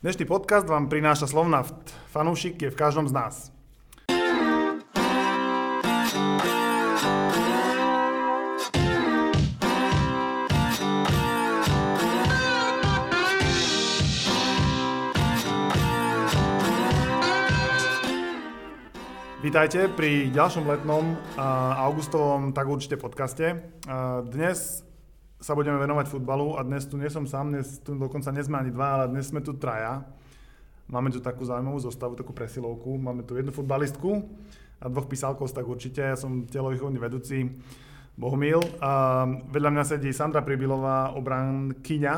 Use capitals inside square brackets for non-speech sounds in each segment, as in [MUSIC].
Dnešný podcast vám prináša Slovnaft. Fanúšik je v každom z nás. Vítajte pri ďalšom letnom a augustovom tak určite podcaste. Dnes sa budeme venovať futbalu a dnes tu nie som sám, dnes tu dokonca nie sme ani dva, ale dnes sme tu traja. Máme tu takú zaujímavú zostavu, takú presilovku. Máme tu jednu futbalistku a dvoch písalkov, tak určite. Ja som telovýchovný vedúci Bohumil. A vedľa mňa sedí Sandra Pribilová, obrankyňa,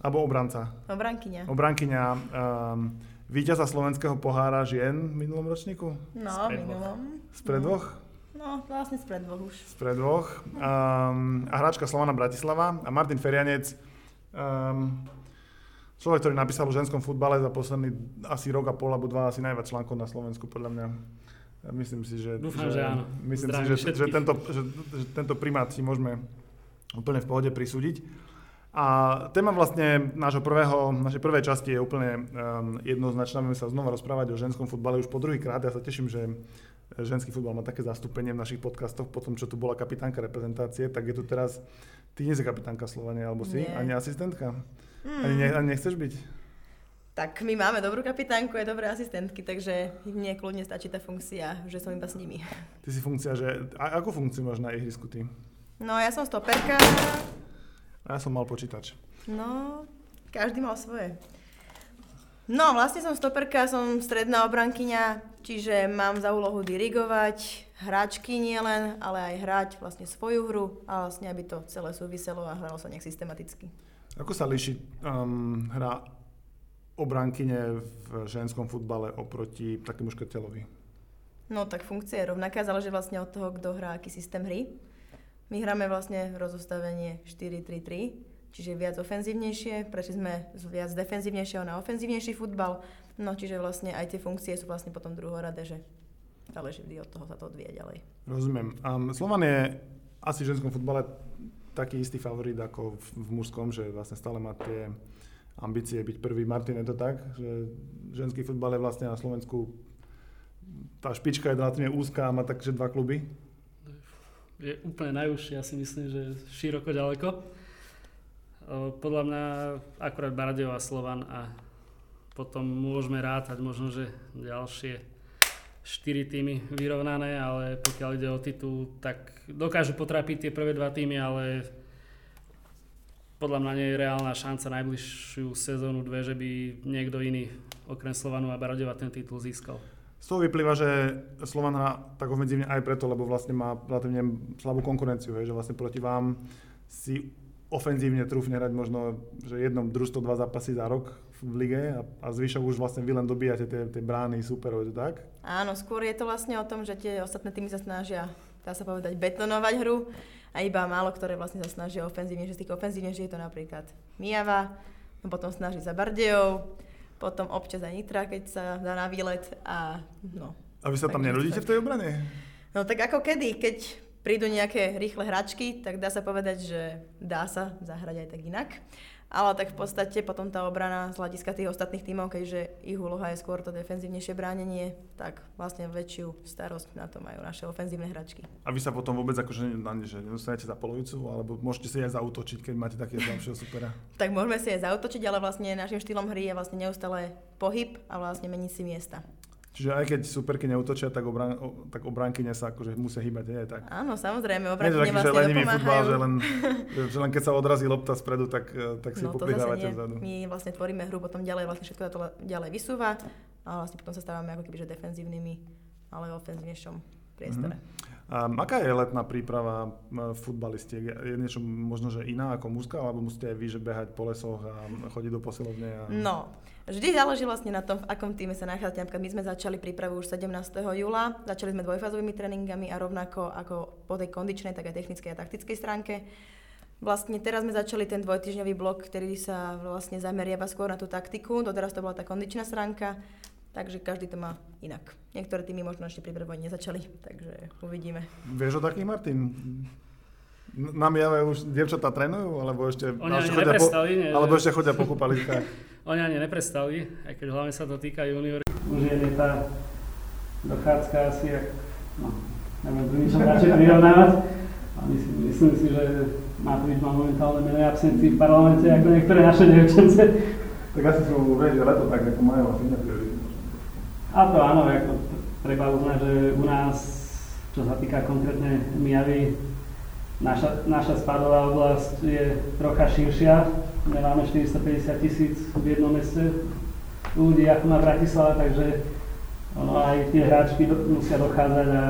alebo obranca. Obrankyňa. Obrankyňa um, víťaza slovenského pohára žien v minulom ročníku? No, minulom. Spred dvoch? No, vlastne spred dvoch už. Spred dvoch. Um, a hráčka Slovana Bratislava a Martin Ferianec, um, človek, ktorý napísal o ženskom futbale za posledný asi rok a pol alebo dva asi najviac článkov na Slovensku, podľa mňa. Myslím si, že, Dúfam, že áno. Myslím si, Zdravím že, že, všetkých. tento, že, že tento primát si môžeme úplne v pohode prisúdiť. A téma vlastne nášho prvého, našej prvej časti je úplne um, jednoznačná. Budeme sa znova rozprávať o ženskom futbale už po druhý krát. Ja sa teším, že ženský futbal má také zastúpenie v našich podcastoch. Po tom, čo tu bola kapitánka reprezentácie, tak je tu teraz... Ty nie si kapitánka Slovania, alebo si? Nie. Ani asistentka? Hmm. Ani, ne, ani nechceš byť? Tak my máme dobrú kapitánku, aj dobré asistentky, takže mne kľudne stačí tá funkcia, že som iba s nimi. Ty si funkcia, že... A, akú funkciu máš na ihrisku ty? No, ja som stoperka. A ja som mal počítač. No, každý mal svoje. No, vlastne som stoperka, som stredná obrankyňa, čiže mám za úlohu dirigovať hráčky nielen, ale aj hrať vlastne svoju hru a vlastne, aby to celé súviselo a hralo sa nejak systematicky. Ako sa líši um, hra obrankyne v ženskom futbale oproti takému škrtelovi? No tak funkcia je rovnaká, záleží vlastne od toho, kto hrá aký systém hry. My hráme vlastne rozostavenie 4-3-3, čiže viac ofenzívnejšie, prešli sme z viac defenzívnejšieho na ofenzívnejší futbal, no čiže vlastne aj tie funkcie sú vlastne potom druhoradé, že záleží vždy od toho sa to odvíja ďalej. Rozumiem. Um, Slovan je asi v ženskom futbale taký istý favorit ako v, v mužskom, že vlastne stále má tie ambície byť prvý. Martin, je to tak, že ženský futbal je vlastne na Slovensku tá špička je relatívne úzká a má takže dva kluby. Je úplne najúžšie, ja si myslím, že široko ďaleko. O, Podľa mňa akurát Bardejov a Slovan a potom môžeme rátať možno, že ďalšie 4 týmy vyrovnané, ale pokiaľ ide o titul, tak dokážu potrapiť tie prvé dva týmy, ale podľa mňa nie je reálna šanca najbližšiu sezónu dve, že by niekto iný okrem Slovanu a Bardejova ten titul získal. Z toho vyplýva, že Slovan hrá tak ofenzívne aj preto, lebo vlastne má relatívne slabú konkurenciu, že vlastne proti vám si ofenzívne trúfne hrať možno, že jednom družstvo dva zápasy za rok v lige a, a zvyšok už vlastne vy len dobíjate tie, tie brány superov, je to tak? Áno, skôr je to vlastne o tom, že tie ostatné týmy sa snažia, dá sa povedať, betonovať hru a iba málo ktoré vlastne sa snažia ofenzívne, že z tých ofenzívnejších je to napríklad Mijava, no potom snaží sa Bardejov, potom občas aj Nitra, keď sa dá na výlet a no. A vy sa tam nerudíte v tej obrane? No tak ako kedy, keď prídu nejaké rýchle hračky, tak dá sa povedať, že dá sa zahrať aj tak inak. Ale tak v podstate potom tá obrana z hľadiska tých ostatných tímov, keďže ich úloha je skôr to defenzívnejšie bránenie, tak vlastne väčšiu starosť na to majú naše ofenzívne hračky. A vy sa potom vôbec akože na- že nedostanete za polovicu, alebo môžete si aj zautočiť, keď máte takého slabšieho supera. [LAUGHS] Tak môžeme si aj zautočiť, ale vlastne našim štýlom hry je vlastne neustále pohyb a vlastne meniť si miesta. Čiže aj keď superky neutočia, tak, obran, tak obránkyne sa akože musia hýbať, nie tak? Áno, samozrejme, obrankyne taký, že vlastne lenivý futbal, dopomáhajú. že len, [LAUGHS] že, len keď sa odrazí lopta spredu, tak, eh, tak si No popridávate vzadu. My vlastne tvoríme hru, potom ďalej vlastne všetko to ďalej vysúva a vlastne potom sa stávame ako keby že defenzívnymi, ale v ofenzívnejšom priestore. Um, aká je letná príprava m, futbalistiek? Je niečo možno, že iná ako mužská, alebo musíte aj vy, že behať po lesoch a chodiť do posilovne? A... No, vždy záleží vlastne na tom, v akom týme sa nachádzate. Napríklad my sme začali prípravu už 17. júla, začali sme dvojfázovými tréningami a rovnako ako po tej kondičnej, tak aj technickej a taktickej stránke. Vlastne teraz sme začali ten dvojtyžňový blok, ktorý sa vlastne zameriava skôr na tú taktiku. Doteraz to bola tá kondičná stránka, takže každý to má inak. Niektoré týmy možno ešte prípravu ani nezačali, takže uvidíme. Vieš o takých, Martin? Namiavajú už dievčatá trénujú, alebo ešte, Oni ani chodia po, nie, alebo ešte chodia po kúpaliskách. [LAUGHS] Oni ani neprestali, aj keď hlavne sa to týka junior. Už je tá dochádzka asi, jak, no, neviem tu ničom radšej prirovnávať. A myslím, myslím si, že Matovič má momentálne menej absenty v parlamente ako niektoré naše devčence. Tak asi si mu vieš, že leto tak, ako majú asi iné priority. A to áno, ako treba uznať, že u nás, čo sa týka konkrétne Mijavy, naša, naša spadová oblasť je trocha širšia. Nemáme 450 tisíc v jednom meste ľudí ako má Bratislava, takže ono aj tie hráčky do, musia dochádzať a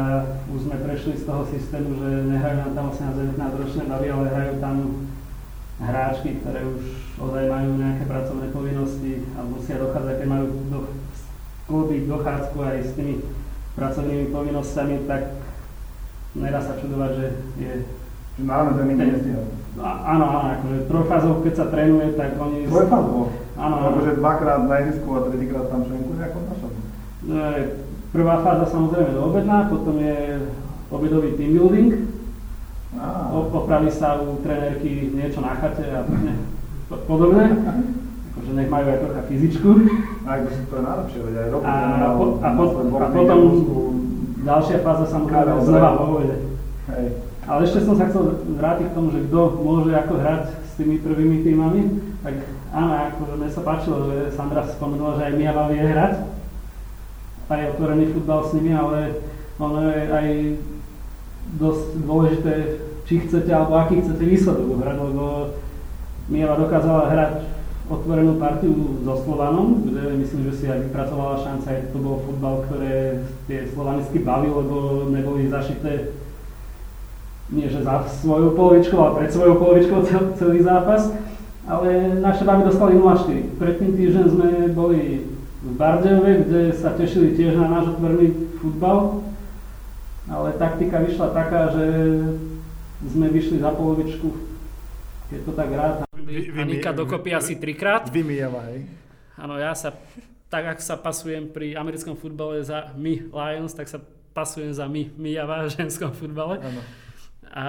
už sme prešli z toho systému, že nehrajú nám tam 18-19 ročné baby, ale hrajú tam hráčky, ktoré už ozaj majú nejaké pracovné povinnosti a musia dochádzať, keď majú do, sklbiť dochádzku aj s tými pracovnými povinnosťami, tak nedá sa čudovať, že je... Že národné tréningy nestíhajú. á- Áno, áno, akože trojfázov, keď sa trénuje, tak oni... Dvojfázovo. Áno, áno. Akože dvakrát na ihrisku a tretíkrát tam švenku nejako našom. E, Prvá fáza samozrejme obedná, potom je obedový team building, opraví sa u trenérky niečo na chate a ne, po- podobne. Akože nech majú aj trocha fyzičku. to si to je najlepšie, veď aj roky. A, po, a, po, a potom ďalšia fáza samozrejme znova po obede. Hej. Ale ešte som sa chcel vrátiť k tomu, že kto môže ako hrať s tými prvými týmami. Tak áno, akože mne sa páčilo, že Sandra spomenula, že aj Miava vie hrať. Aj otvorený futbal s nimi, ale ono je aj dosť dôležité, či chcete alebo aký chcete výsledok hrať, lebo Miava dokázala hrať otvorenú partiu so Slovanom, kde myslím, že si aj vypracovala šanca, aj to bol futbal, ktoré tie slovanisky bavil, lebo neboli zašité nie že za svojou polovičkou, ale pred svojou polovičkou cel, celý zápas. Ale naše baby dostali 0-4. Predtým týždeň sme boli v Bardejove, kde sa tešili tiež na náš otvorený futbal. Ale taktika vyšla taká, že sme vyšli za polovičku, keď to tak rád. Vy- vy- Anika dokopy asi trikrát. Vymýjava, hej. Áno, ja sa, tak ako sa pasujem pri americkom futbale za my Lions, tak sa pasujem za my Mijava v ženskom futbale. Áno. A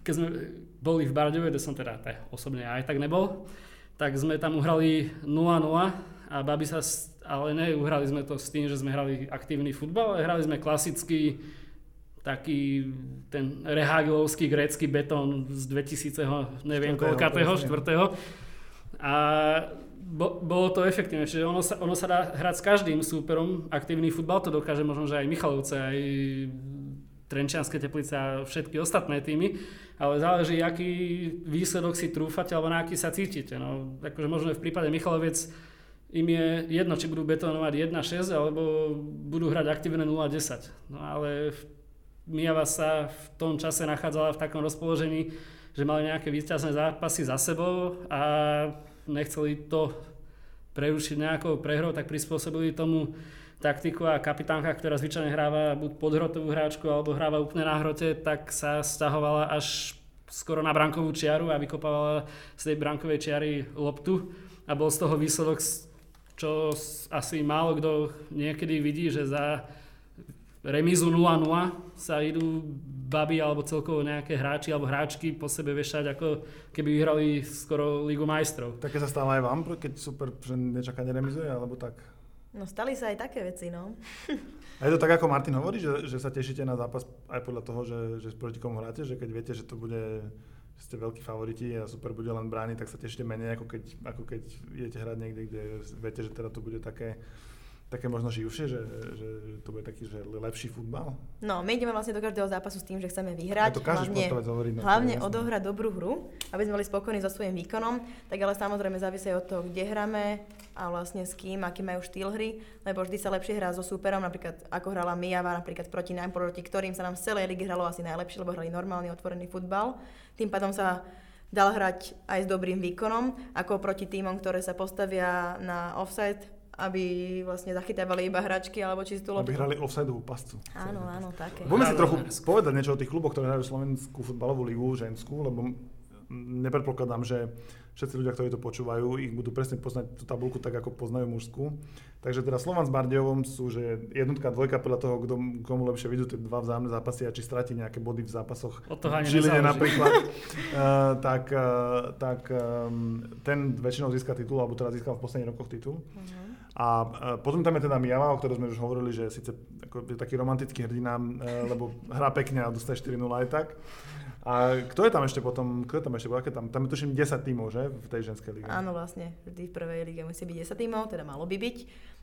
keď sme boli v Bardejove, kde som teda te, osobne aj tak nebol, tak sme tam uhrali 0-0 a babi sa, ale neuhrali sme to s tým, že sme hrali aktívny futbal, ale hrali sme klasický taký ten rehagilovský grécky betón z 2000. neviem koľkatého, štvrtého. A bo, bolo to efektívne, čiže ono sa, ono sa dá hrať s každým súperom, aktívny futbal to dokáže možno, že aj Michalovce, aj Trenčianske teplice a všetky ostatné týmy, ale záleží, aký výsledok si trúfate alebo na aký sa cítite. No, akože možno v prípade Michaloviec im je jedno, či budú betonovať 1-6 alebo budú hrať aktívne 0-10. No ale Mijava sa v tom čase nachádzala v takom rozpoložení, že mali nejaké víťazné zápasy za sebou a nechceli to prerušiť nejakou prehrou, tak prispôsobili tomu taktiku a kapitánka, ktorá zvyčajne hráva buď podhrotovú hráčku alebo hráva úplne na hrote, tak sa stahovala až skoro na brankovú čiaru a vykopávala z tej brankovej čiary loptu a bol z toho výsledok, čo asi málo kto niekedy vidí, že za remízu 0-0 sa idú baby alebo celkovo nejaké hráči alebo hráčky po sebe vešať, ako keby vyhrali skoro Ligu majstrov. Také sa stáva aj vám, keď super, nečakane remizuje, alebo tak? No stali sa aj také veci, no. A je to tak, ako Martin hovorí, že, že sa tešíte na zápas aj podľa toho, že, že proti komu hráte, že keď viete, že to bude, že ste veľkí favoriti a super bude len brániť, tak sa tešíte menej, ako keď, ako keď idete hrať niekde, kde viete, že teda to bude také, také možno živšie, že, že to bude taký že lepší futbal. No, my ideme vlastne do každého zápasu s tým, že chceme A vyhrať. to každý hlavne, hovorí. no, to hlavne jasné. odohrať dobrú hru, aby sme boli spokojní so svojím výkonom, tak ale samozrejme závisí od toho, kde hráme a vlastne s kým, aký majú štýl hry, lebo vždy sa lepšie hrá so súperom, napríklad ako hrala Mijava, napríklad proti nám, proti ktorým sa nám z celej ligy hralo asi najlepšie, lebo hrali normálny otvorený futbal. Tým pádom sa dal hrať aj s dobrým výkonom, ako proti týmom, ktoré sa postavia na offside, aby vlastne zachytávali iba hračky alebo čistú loptu. Aby hrali offsideovú pascu. Áno, áno, také. Poďme si trochu povedať niečo o tých kluboch, ktoré hrajú Slovenskú futbalovú ligu ženskú, lebo nepredpokladám, že všetci ľudia, ktorí to počúvajú, ich budú presne poznať tú tabulku tak, ako poznajú mužskú. Takže teda Slovan s Bardejom sú, že jednotka, dvojka podľa toho, kto, komu lepšie vidú tie dva vzájomné zápasy a či stratí nejaké body v zápasoch. Od toho ani Žiline napríklad. uh, [LAUGHS] tak uh, tak um, ten väčšinou získa titul, alebo teda získal v posledných rokoch titul. Mhm. A uh, potom tam je teda Mijava, o ktorom sme už hovorili, že síce ako, je taký romantický hrdina, uh, lebo hrá pekne a dostane 4-0 aj tak. A kto je tam ešte potom, kto je tam ešte, aké tam, tam je tuším 10 tímov, že, v tej ženskej lige. Áno, vlastne, vždy v prvej lige musí byť 10 tímov, teda malo by byť.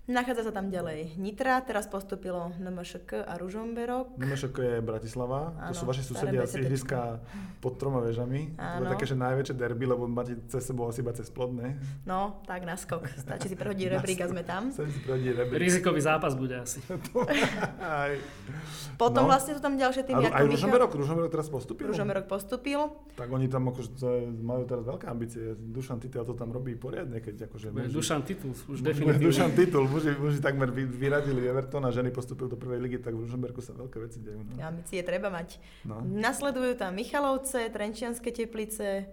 Nachádza sa tam ďalej Nitra, teraz postupilo NMŠK a Ružomberok. Nemešoko je Bratislava, to Áno, sú vaši staré susedia z ihriska pod troma vežami. To Áno. je také, že najväčšie derby, lebo máte cez sebou asi iba cez plod, ne? No, tak naskok. Stačí si prehodiť [LAUGHS] rebrík a sme tam. Chcem si prehodiť rebrík. Rizikový zápas bude asi. [LAUGHS] Aj. Potom No. vlastne sú tam ďalšie A, týmy aj ako Michal. Ružomberok, Ružomberok teraz postupil? Ružomberok postupil. Tak oni tam akože to majú teraz veľké ambície. Dušan Titel to tam robí poriadne, keď akože Dušan titul, už definitívne. Dušan titul, muži, muži takmer vy, vyradili Everton a ženy postupili do prvej ligy, tak v Ružomberku sa veľké veci dejú. No. Ambície treba mať. No. Nasledujú tam Michalovce, Trenčianske teplice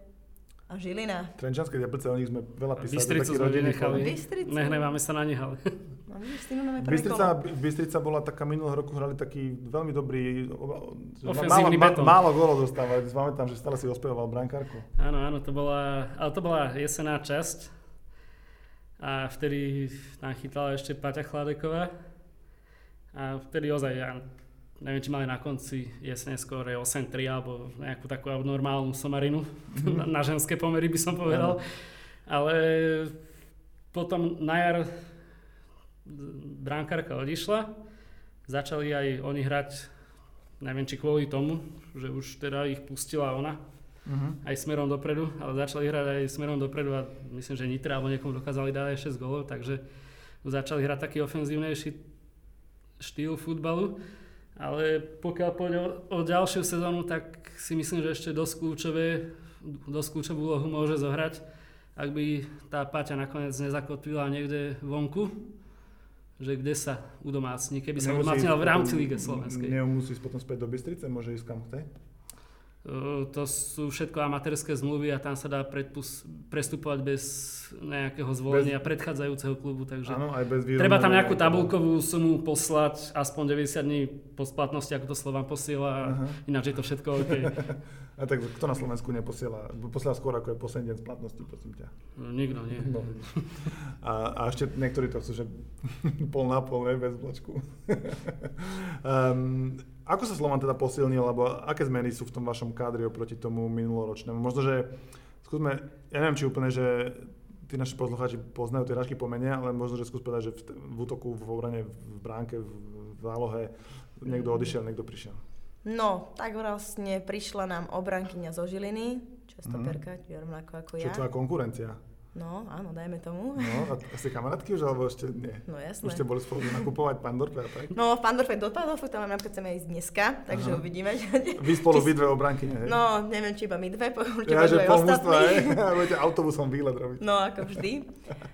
a Žilina. Trenčanské teplice, o nich sme veľa písali. Bystricu sme vynechali. Bystricu. Nehneváme sa na nich, ale No, máme Bystrica. Bystrica bola taká minulého roku, hrali taký veľmi dobrý, Ofenzívny málo, betón. málo gólov dostávali, si pamätám, že stále si ospevoval brankárku. áno, áno, to bola, ale to bola jesená časť. A vtedy nám chytala ešte Paťa Chladeková. A vtedy ozaj, ja neviem, či mali na konci jesene skôr 8-3 alebo nejakú takú abnormálnu somarinu. na, [LAUGHS] na ženské pomery by som povedal. Ale potom na jar brankárka odišla. Začali aj oni hrať, neviem či kvôli tomu, že už teda ich pustila ona Uh-huh. aj smerom dopredu, ale začali hrať aj smerom dopredu a myslím, že Nitra alebo niekomu dokázali dať aj 6 gólov, takže začali hrať taký ofenzívnejší štýl futbalu. Ale pokiaľ pôjde o, o ďalšiu sezónu, tak si myslím, že ešte dosť, kľúčové, dosť kľúčovú úlohu môže zohrať, ak by tá Paťa nakoniec nezakotvila niekde vonku, že kde sa udomácni, keby sa udomácnila v rámci Líge Slovenskej. Nemusí ísť potom späť do Bystrice, môže ísť kam chce. Uh, To sú všetko amatérske zmluvy a tam sa dá predpus- prestupovať bez nejakého zvolenia predchádzajúceho klubu, takže Áno, aj bez treba tam nejakú tabulkovú sumu poslať aspoň 90 dní po splatnosti, ako to Slovan posiela a Aha. ináč je to všetko OK. [LAUGHS] A tak kto na Slovensku neposiela? Posiela skôr ako je posledný deň splatnosti, prosím ťa. No, Nikto nie. No, a, a ešte niektorí to chcú, že [LAUGHS] pol na pol, ne, bez bločku. um, [LAUGHS] ako sa Slovan teda posilnil, alebo aké zmeny sú v tom vašom kádri oproti tomu minuloročnému? Možno, že skúsme, ja neviem, či úplne, že tí naši poslucháči poznajú tie hráčky po mene, ale možno, že skús povedať, že v, v útoku, v obrane, v bránke, v zálohe niekto odišiel, niekto prišiel. No, tak vlastne prišla nám obrankyňa zo Žiliny, častoperka, Mhm. mm. rovnako ako Čo ja. je tvoja konkurencia? No, áno, dajme tomu. No, a, ste kamarátky už, alebo ešte nie? No Už jasné. ste boli spolu nakupovať Pandorpe a tak? No, v Pandorfe do Pandorfu tam napríklad chceme ísť dneska, takže Aha. uvidíme. Vy spolu, vy dve obranky, hej? No, neviem, či iba my dve, určite ja, že aj mústva, ostatní. budete autobusom výlet robiť. No, ako vždy.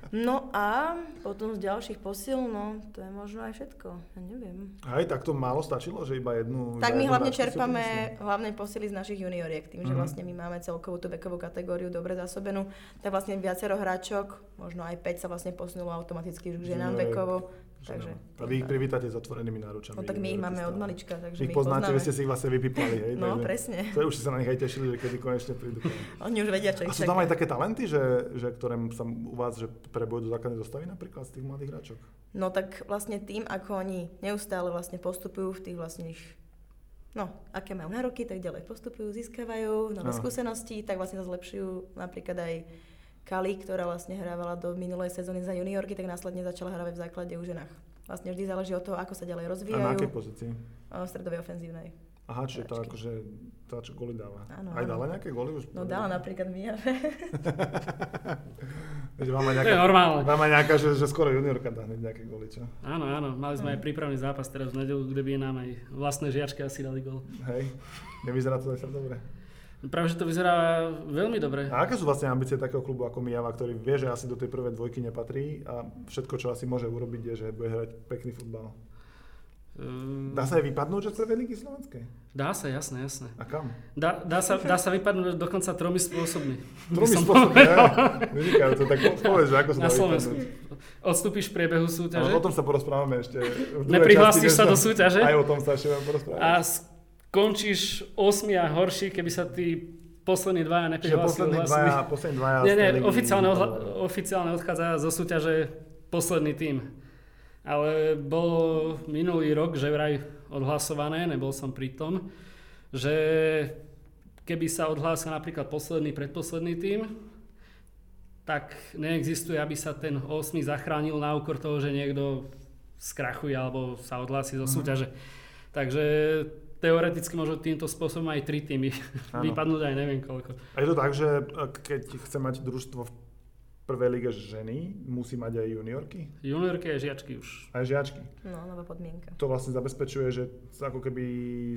No a potom z ďalších posil, no, to je možno aj všetko. Ja neviem. Hej, tak to málo stačilo, že iba jednu... Tak iba my jednu hlavne priniesli? hlavné posily z našich junioriek, tým, že Mhm. vlastne my máme celkovú tú vekovú kategóriu dobre zásobenú, tak vlastne viacero hráčok, možno aj 5 sa vlastne posunulo automaticky už k ženám vekovo. Že Takže, no. A vy ich privítate s otvorenými náručami. no tak my ich máme od malička, takže my ich ich poznáte, vy ste si ich vlastne vypiplali, hej? No, takže- presne. To je, už ste sa na nich aj tešili, že kedy konečne prídu. [LAUGHS] Oni už vedia, čo A ich sú tam aj také talenty, že, že ktoré sa u vás že prebujú do základnej zostavy napríklad z tých mladých hráčok? No tak vlastne tým, ako oni neustále vlastne postupujú v tých ich No, aké majú nároky, tak ďalej postupujú, získavajú nové Áno. skúsenosti, tak vlastne sa zlepšujú napríklad aj Kali, ktorá vlastne hrávala do minulej sezóny za juniorky, tak následne začala hrávať v základe u ženách. Vlastne vždy záleží od toho, ako sa ďalej A na rozvíjajú. akej pozícii? V stredovej ofenzívnej. Aha, čiže to Hráčky. akože tá, čo goly dáva. Áno, aj áno. dala nejaké goly už? No dala napríklad Mia. [LAUGHS] Veď vám aj To je nejaká, normálne. aj nejaká, že, že skoro juniorka dá hneď nejaké goly, čo? Áno, áno, mali sme aj prípravný zápas teraz v nedelu, kde by nám aj vlastné žiačky asi dali gol. Hej, nevyzerá to zatiaľ dobre. Práve, že to vyzerá veľmi dobre. A aké sú vlastne ambície takého klubu ako Mijava, ktorý vie, že asi do tej prvej dvojky nepatrí a všetko, čo asi môže urobiť, je, že bude hrať pekný futbal? Uh, Dá sa aj vypadnúť, z prvej ligy slovenskej? Dá sa, jasné, jasné. A kam? Dá, dá, sa, dá sa vypadnúť dokonca tromi spôsobmi. Tromi spôsobmi, ja. Vynikajúce, tak povedz, že ako sa Na Slovensku. vypadnúť. Odstúpiš v priebehu Ale súťaže o tom sa porozprávame ešte. v Neprihlásiš časti, sa do súťaže? Aj o tom sa ešte budeme porozprávať. a skončíš 8 a horší, keby sa tí poslední dvaja Čiže neprihlásili. poslední odhlásili. dvaja, poslední dvaja Nie, nie, oficiálne, oficiálne odchádza zo súťaže posledný tým. Ale bolo minulý rok, že vraj odhlasované, nebol som pri tom, že keby sa odhlásil napríklad posledný, predposledný tým, tak neexistuje, aby sa ten 8 zachránil na úkor toho, že niekto skrachuje alebo sa odhlási zo Mhm. súťaže. Takže teoreticky môžu týmto spôsobom aj tri týmy vypadnúť aj neviem koľko. A je to tak, že ak- keď chce mať družstvo v prvej lige ženy, musí mať aj juniorky? Juniorky a žiačky už. Aj žiačky. No, nová podmienka. To vlastne zabezpečuje, že sa ako keby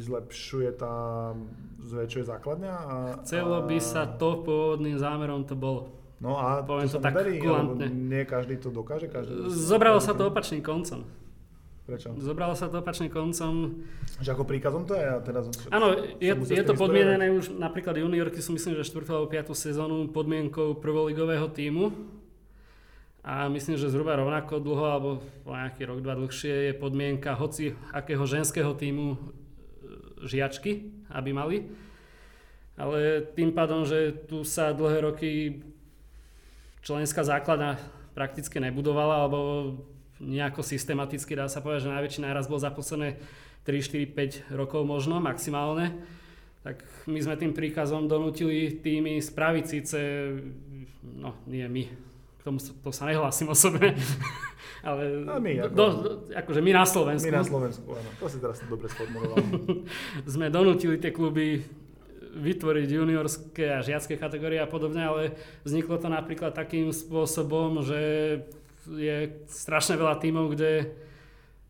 zlepšuje tá, zväčšuje základňa. A, Chcelo by sa to pôvodným zámerom to bolo. No a poviem to, to sa tak kulantne. nie každý to dokáže? Každý Zobralo sa to opačným koncom. Prečo? Zobralo sa to opačným koncom. Že ako príkazom to je? A teraz, Áno, je, je to podmienené už, napríklad juniorky sú myslím, že 4. alebo 5. sezónu podmienkou prvoligového týmu. A myslím, že zhruba rovnako dlho, alebo nejaký rok, dva dlhšie je podmienka hoci akého ženského týmu e, žiačky, aby mali. Ale tým pádom, že tu sa dlhé roky členská základna prakticky nebudovala, alebo nejako systematicky, dá sa povedať, že najväčší náraz bol za posledné 3, 4, 5 rokov možno, maximálne. Tak my sme tým príkazom donútili týmy spraviť síce, no nie my, k tomu to sa nehlásim osobne, [LAUGHS] ale A my, ako- do, do, akože my na Slovensku My na Slovensku, áno. To si teraz dobre sformuloval. [LAUGHS] sme donútili tie kluby vytvoriť juniorské a žiacké kategórie a podobne, ale vzniklo to napríklad takým spôsobom, že je strašne veľa tímov, kde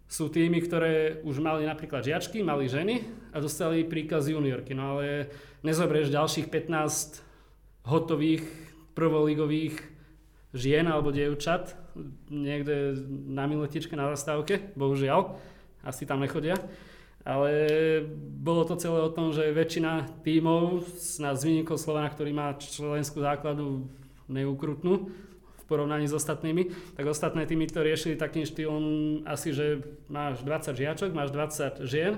sú týmy, ktoré už mali napríklad žiačky, mali ženy a dostali príkaz juniorky. No ale nezoberieš ďalších 15 hotových prvoligových žien alebo dievčat niekde na miletičke na zastávke, bohužiaľ, asi tam nechodia. Ale bolo to celé o tom, že väčšina tímov, na výnimkou Slovana, ktorý má členskú základu neukrutnú porovnaní s ostatnými, tak ostatné týmy to riešili takým štýlom asi, že máš 20 žiačok, máš 20 žien,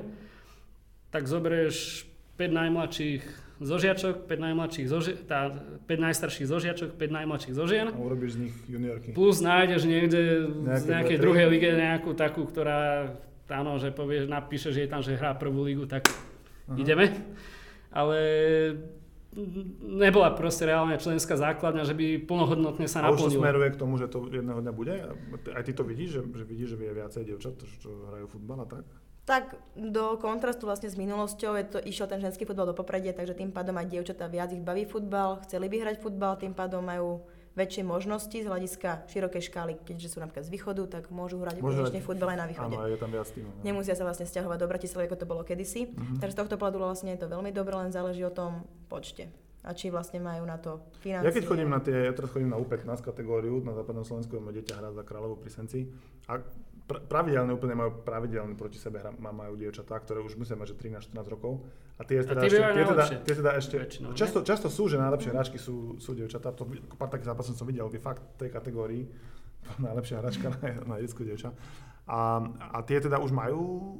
tak zoberieš 5 najmladších zo žiačok, 5 najmladších zo ži- tá, 5 najstarších zo žiačok, 5 najmladších zo žien. A urobíš z nich juniorky. Plus nájdeš niekde z Nejaké nejakej dve, druhej lige nejakú takú, ktorá, áno, že povieš, napíše, že je tam, že hrá prvú ligu, tak Aha. ideme. Ale nebola proste reálne členská základňa, že by plnohodnotne sa A už to smeruje k tomu, že to jedného dňa bude? A ty- Aj ty to vidíš, že, že vidíš, že je viacej dievčat, čo, čo hrajú futbal a tak? Tak do kontrastu vlastne s minulosťou je to, išiel ten ženský futbal do popredia, takže tým pádom aj dievčatá viac ich baví futbal, chceli by hrať futbal, tým pádom majú väčšie možnosti z hľadiska širokej škály, keďže sú napríklad z východu, tak môžu hrať konečne futbal aj na východe. Áno, je tam viac týmov. Nemusia sa vlastne stiahovať do Bratislavy, ako to bolo kedysi. Mhm. Takže z tohto pohľadu vlastne je to veľmi dobré, len záleží o tom počte. A či vlastne majú na to financie. Ja keď chodím na tie, ja teraz chodím na U15 kategóriu, na západnom Slovensku moje dieťa hrá za Kráľovú pri Senci a pravidelne, úplne majú pravidelne proti sebe hra, majú dievčatá, ktoré už musia mať že 13-14 rokov. A tie, teda, tie ešte, tie, teda, tie teda ešte, Väčšinou, ne? často, často sú, že najlepšie hráčky sú, sú dievčatá, to pár takých zápasov som videl, kde fakt v tej kategórii [LAUGHS] najlepšia hráčka na, na detskú dievča. A, a tie teda už majú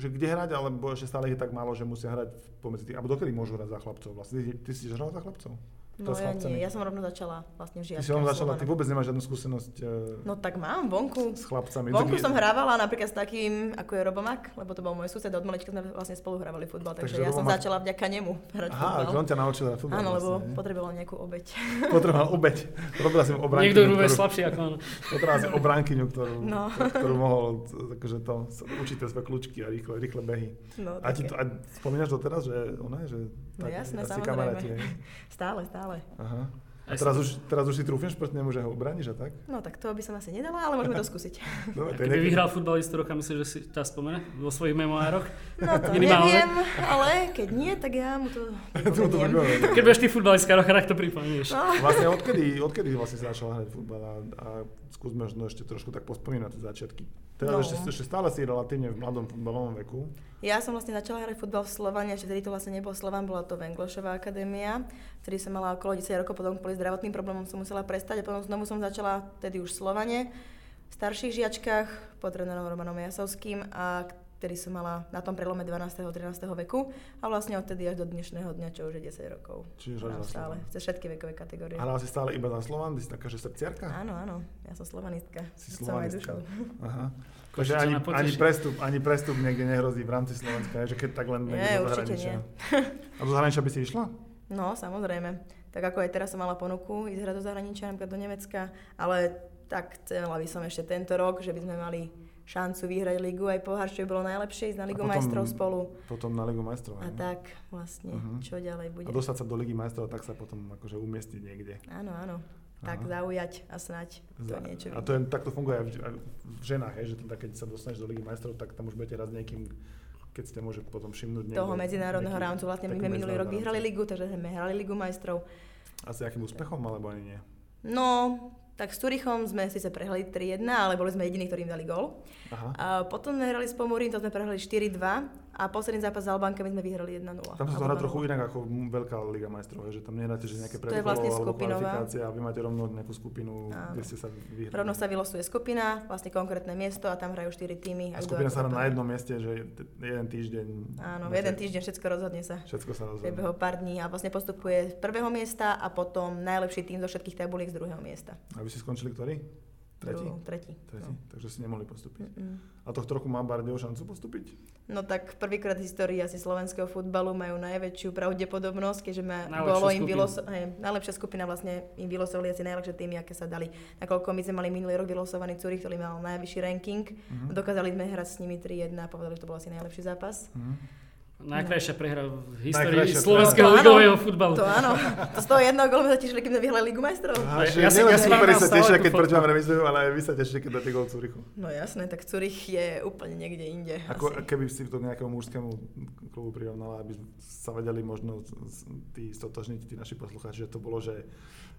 že kde hrať, alebo ešte stále je tak málo, že musia hrať pomedzi tých, alebo dokedy môžu hrať za chlapcov vlastne? Ty, ty si hral za chlapcov? No ja chlapcami? nie, ja som rovno začala vlastne v Ty žiačke. si len a začala, ty vôbec nemáš žiadnu skúsenosť e, No tak mám, vonku. s chlapcami. Vonku Tak- som hrávala napríklad s takým, ako je Robomak, lebo to bol môj sused, od malička sme vlastne spolu hrávali futbal, takže, Takže ja som Robomak- začala vďaka nemu hrať Aha, futbal. on ťa naučil hrať futbal. Áno, lebo vlastne, potreboval nejakú obeď. [LAUGHS] Potreboval obeď. Robila si obránkyňu, Niekto je ktorú, slabší ako on. potrebovala si obránkyňu, ktorú, No. ktorú mohol akože to, tie svoje kľúčky a rýchle, rýchle behy. No, A, ti to, a spomínaš doteraz, že ona, že No jasné, asi samozrejme. [LAUGHS] Stále, stále. Aha. A teraz už, teraz už si trúfneš proti nemu, že ho obraníš a tak? No tak to by som asi nedala, ale môžeme to [LAUGHS] skúsiť. No, A to keby niekedy- vyhral futbalistu roka, myslíš, že si ťa spomene vo svojich memoároch? [LAUGHS] No to Minimálne. neviem, ale keď nie, tak ja mu to to pripomeniem. vybavujem. Keď budeš ty futbalistka roka, tak to pripomenieš. No, Vlastne odkedy, odkedy vlastne si začal hrať futbal a, a skús možno ešte trošku tak pospomínať začiatky. Teda No. ešte, ešte stále si relatívne v mladom futbalovom veku. Ja som vlastne začala hrať futbal v Slovane, že vtedy to vlastne nebol Slovan, bola to Venglošová akadémia, vtedy som mala okolo 10 rokov, potom kvôli zdravotným problémom som musela prestať a potom znovu som začala vtedy už Slovane, v starších žiačkách pod trénerom Romanom Jasovským a vtedy som mala na tom prelome 12. 13. veku a vlastne odtedy až do dnešného dňa, čo už je 10 rokov. Čiže za stále, cez všetky vekové kategórie. Hral si stále iba za Slovan, ty si taká, že srdciarka? Áno, áno, ja som slovanistka. Si slovanistka. Aha. Takže ani, ani, prestup, ani prestup niekde nehrozí v rámci Slovenska, že keď tak len Nie, niekde do zahraničia. [LAUGHS] A do zahraničia by si išla? No, samozrejme. Tak ako aj teraz som mala ponuku ísť hrať do zahraničia, napríklad do Nemecka, ale tak chcela by som ešte tento rok, že by sme mali šancu vyhrať ligu aj pohár, čo by bolo najlepšie, ísť na Ligu potom- majstrov spolu. Potom na Ligu majstrov. A nie? tak vlastne, Mhm. čo ďalej bude. A dostať sa do Ligy majstrov, tak sa potom akože umiestniť niekde. Áno, áno. Tak Aha. zaujať a snať to Za- niečo a to je, takto funguje aj v, aj v ženách, hej, že teda keď sa dostaneš do Ligy majstrov, tak tam už budete raz niekým, keď ste môže potom všimnúť niekde. toho medzinárodného rámcu. Vlastne my sme minulý rok vyhrali ligu, takže sme hrali ligu majstrov. A s akým úspechom, alebo ani nie? No, tak s Turichom sme síce prehrali 3-1, ale boli sme jediní, ktorí im dali gól. Aha. A potom sme hrali s Pomorín, to sme prehrali 4-2 a posledný zápas s Albánkami sme vyhrali 1-0. Tam sa to hrá 0-0. trochu inak ako veľká Liga majstrov, že tam nehráte, že nejaké predkolo vlastne alebo kvalifikácia a vy máte rovno nejakú skupinu, Áno. kde ste sa vyhrali. Rovno sa vylosuje skupina, vlastne konkrétne miesto a tam hrajú 4 týmy. a skupina sa hrá na jednom mieste, že jeden týždeň. Áno, máte- jeden týždeň všetko rozhodne sa. Všetko sa rozhodne. priebehu pár dní a vlastne postupuje z prvého miesta a potom najlepší tým zo všetkých tabuliek z druhého miesta. A vy ste skončili ktorý? Tretí? Tretí. Tretí, takže si nemohli postúpiť. No. Mm-mm. A tohto roku má Bardeo šancu postúpiť? no tak prvýkrát v histórii asi slovenského futbalu majú najväčšiu pravdepodobnosť, keďže ma bolo im vyloso- hej, najlepšia skupina vlastne im vylosovali asi najlepšie týmy, aké sa dali. Nakoľko my sme mali minulý rok vylosovaný Zurich, ktorý mal najvyšší ranking. Mhm. Dokázali sme hrať s nimi 3-1 a povedali, že to bol asi najlepší zápas. Mhm. Najkrajšia prehra v histórii Najkrajšia slovenského prehra. ligového To futbalu. áno, to z toho jedného gólu sa tešili, keď sme vyhrali Ligu majstrov. Aha, Ja si- nielen ja si superi sa tešia, keď proti vám remizujú, ale aj vy sa tešíte, keď dáte gol Curichu. No jasné, tak Zurich je úplne niekde inde. Ako, asi. keby si to nejakému mužskému klubu prirovnala, aby sa vedeli možno tí stotožniť, tí naši poslucháči, že to bolo, že,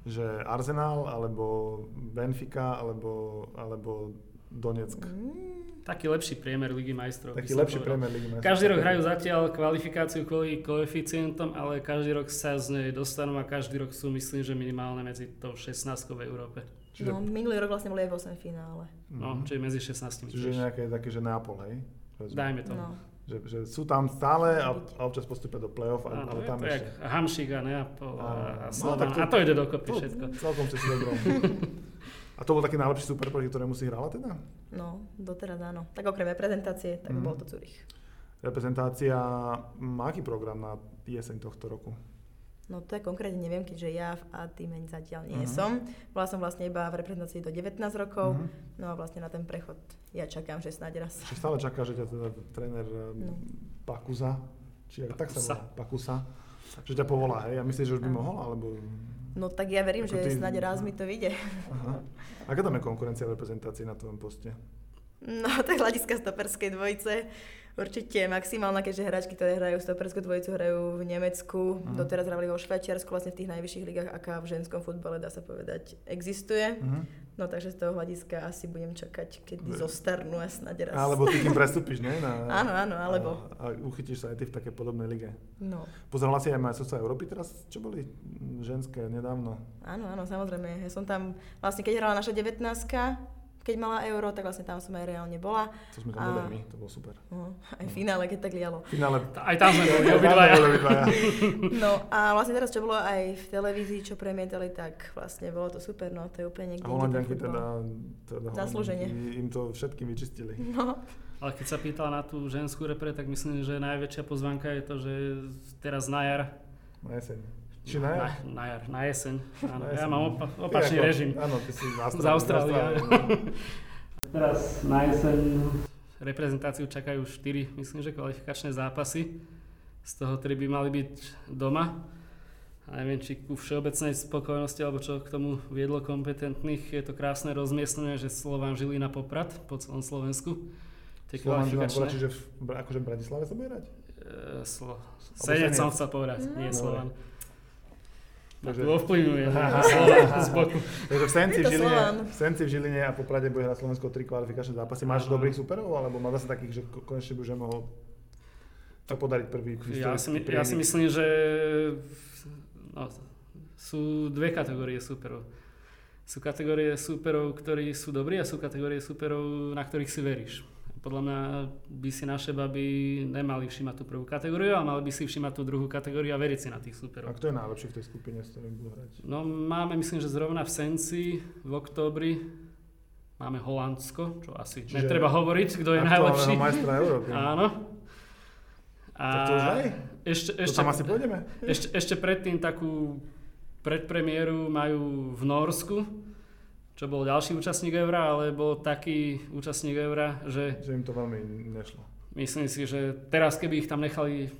že Arsenal, alebo Benfica, alebo, alebo Donetsk. Mm, Taký lepší priemer Ligy majstrov. Taký lepší povedal. priemer Ligy majstrov. Každý rok hrajú zatiaľ kvalifikáciu kvôli koeficientom, ale každý rok sa z nej dostanú a každý rok sú, myslím, že minimálne medzi tou 16 v Európe. Čiže, No, minulý rok vlastne boli aj v 8 finále. No, Mhm. čiže medzi 16 Čiže tiež. nejaké také, že Neapol, hej? Dajme to. No. Že, že sú tam stále a, a občas postupia do play-off, a, ale tam to ešte. Hamšik a Neapol a, a No, Slovan. tak to- a to ide dokopy To, všetko. celkom ste si dobrom. [LAUGHS] A to bol taký najlepší super, proti ktorému si hrala teda? No, doteraz áno. Tak okrem reprezentácie, tak Mhm. bol to Zurich. Reprezentácia má aký program na jeseň tohto roku? No to je konkrétne neviem, keďže ja v A týme zatiaľ nie Mhm. som. Bola som vlastne iba v reprezentácii do 19 rokov, Mhm. no a vlastne na ten prechod ja čakám, že snáď raz. Čiže stále čaká, že ťa teda tréner No. no. Pakuza, či ak- tak sa volá, Pakusa, že ťa povolá, hej? A myslíš, že už by mohol, alebo... No tak ja verím, Ako že ty- snáď raz mi to vyjde. Aha. Aká tam je konkurencia v reprezentácii na tvojom poste? No, tak hľadiska stoperskej dvojice určite maximálna, keďže hráčky, ktoré hrajú stoperskú dvojicu, hrajú v Nemecku, Mhm. doteraz hrali vo Švajčiarsku, vlastne v tých najvyšších ligách, aká v ženskom futbale, dá sa povedať, existuje. Mhm. No takže z toho hľadiska asi budem čakať, kedy Ve- zostarnú a snáď raz. Alebo ty kým [LAUGHS] prestúpiš, ne? Na, Áno, áno, alebo. A, a uchytíš sa aj ty v takej podobnej lige. No, Pozerala si aj majstrovstvá Európy teraz, čo boli ženské nedávno? áno, áno, samozrejme. Ja som tam, vlastne keď hrala naša 19 keď mala euro, tak vlastne tam som aj reálne bola. To sme tam boli my, to bolo super. No, aj v finále, keď tak lialo. Finále... Aj tam sme boli obidvaja. No a vlastne teraz, čo bolo aj v televízii, čo premietali, tak vlastne bolo to super, no to je úplne niekde. A Holandianky teda, teda. Holandianky im to všetkým vyčistili. No, Ale keď sa pýtala na tú ženskú repre, tak myslím, že najväčšia pozvanka je to, že teraz na jar. Na jeseň. Či na jar? Na, na jar, na jeseň. Áno, Na ja jeseň. mám opa- opačný ako- režim. Áno, ty si z Austrálie. Teraz na jeseň reprezentáciu čakajú 4, myslím, že kvalifikačné zápasy. Z toho 3 by mali byť doma. neviem, či ku všeobecnej spokojnosti, alebo čo k tomu viedlo kompetentných. Je to krásne rozmiestnené, že Slován na Poprad po celom Slovensku. Slován Žilina Poprad, čiže v, akože v Bratislave sa bude hrať? E, slo... Senec som chcel povedať, nie Slován. Takže... To ovplyvňuje [LAUGHS] z boku. Takže v Senci v, Žiline, v Senci v Žiline a Poprade bude hrať Slovensko tri kvalifikačné zápasy. Máš dobrých superov, alebo má zase takých, že konečne by už mohol to podariť prvý ja si, ja si myslím, že no, sú dve kategórie súperov. Sú kategórie súperov, ktorí sú dobrí a sú kategórie súperov, na ktorých si veríš. Podľa mňa by si naše baby nemali všimať tú prvú kategóriu, ale mali by si všimať tú druhú kategóriu a veriť si na tých súperov. A kto je najlepší v tej skupine, s ktorým budú hrať? No máme, myslím, že zrovna v Senci v októbri máme Holandsko, čo asi Čiže netreba hovoriť, kto je najlepší. majstra Európy. [LAUGHS] Áno. A tak to už aj? Ešte, ešte, to tam asi pôjdeme. Ešte, ešte predtým takú predpremiéru majú v Norsku, čo bol ďalší účastník Eura, ale bol taký účastník Eura, že... Že im to veľmi nešlo. Myslím si, že teraz keby ich tam nechali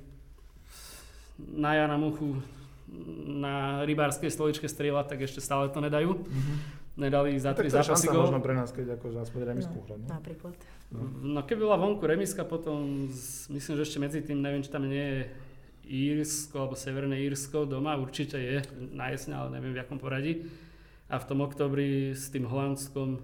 na Jana Muchu na rybárskej stoličke strieľať, tak ešte stále to nedajú. Mm-hmm. Nedali za tri zápasy gol. možno pre nás, keď akože aspoň remisku no, no? Napríklad. No. no keby bola vonku remiska, potom myslím, že ešte medzi tým, neviem, či tam nie je Írsko alebo Severné Írsko doma, určite je na jeseň, ale neviem v akom poradí. A v tom oktobri s tým Holandskom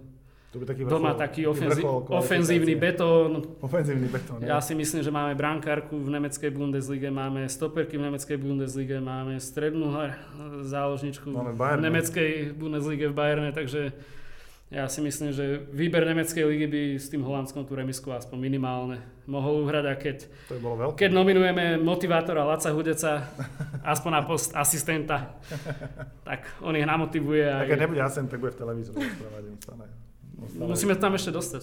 to by taký vrchol, doma taký ofenzí, ofenzívny betón. Ofenzívny betón. Ja si myslím, že máme brankárku v nemeckej Bundeslige, máme stoperky v nemeckej Bundeslige, máme strednú záložničku máme v nemeckej Bundeslige v Bayerne, takže ja si myslím, že výber nemeckej ligy by s tým Holandskom tú remisku aspoň minimálne mohol uhrať a keď, to by bolo veľké. keď nominujeme motivátora Laca Hudeca aspoň na post asistenta, tak on ich namotivuje. A keď nebude asistent, tak bude v televízoru Musíme tam ešte dostať.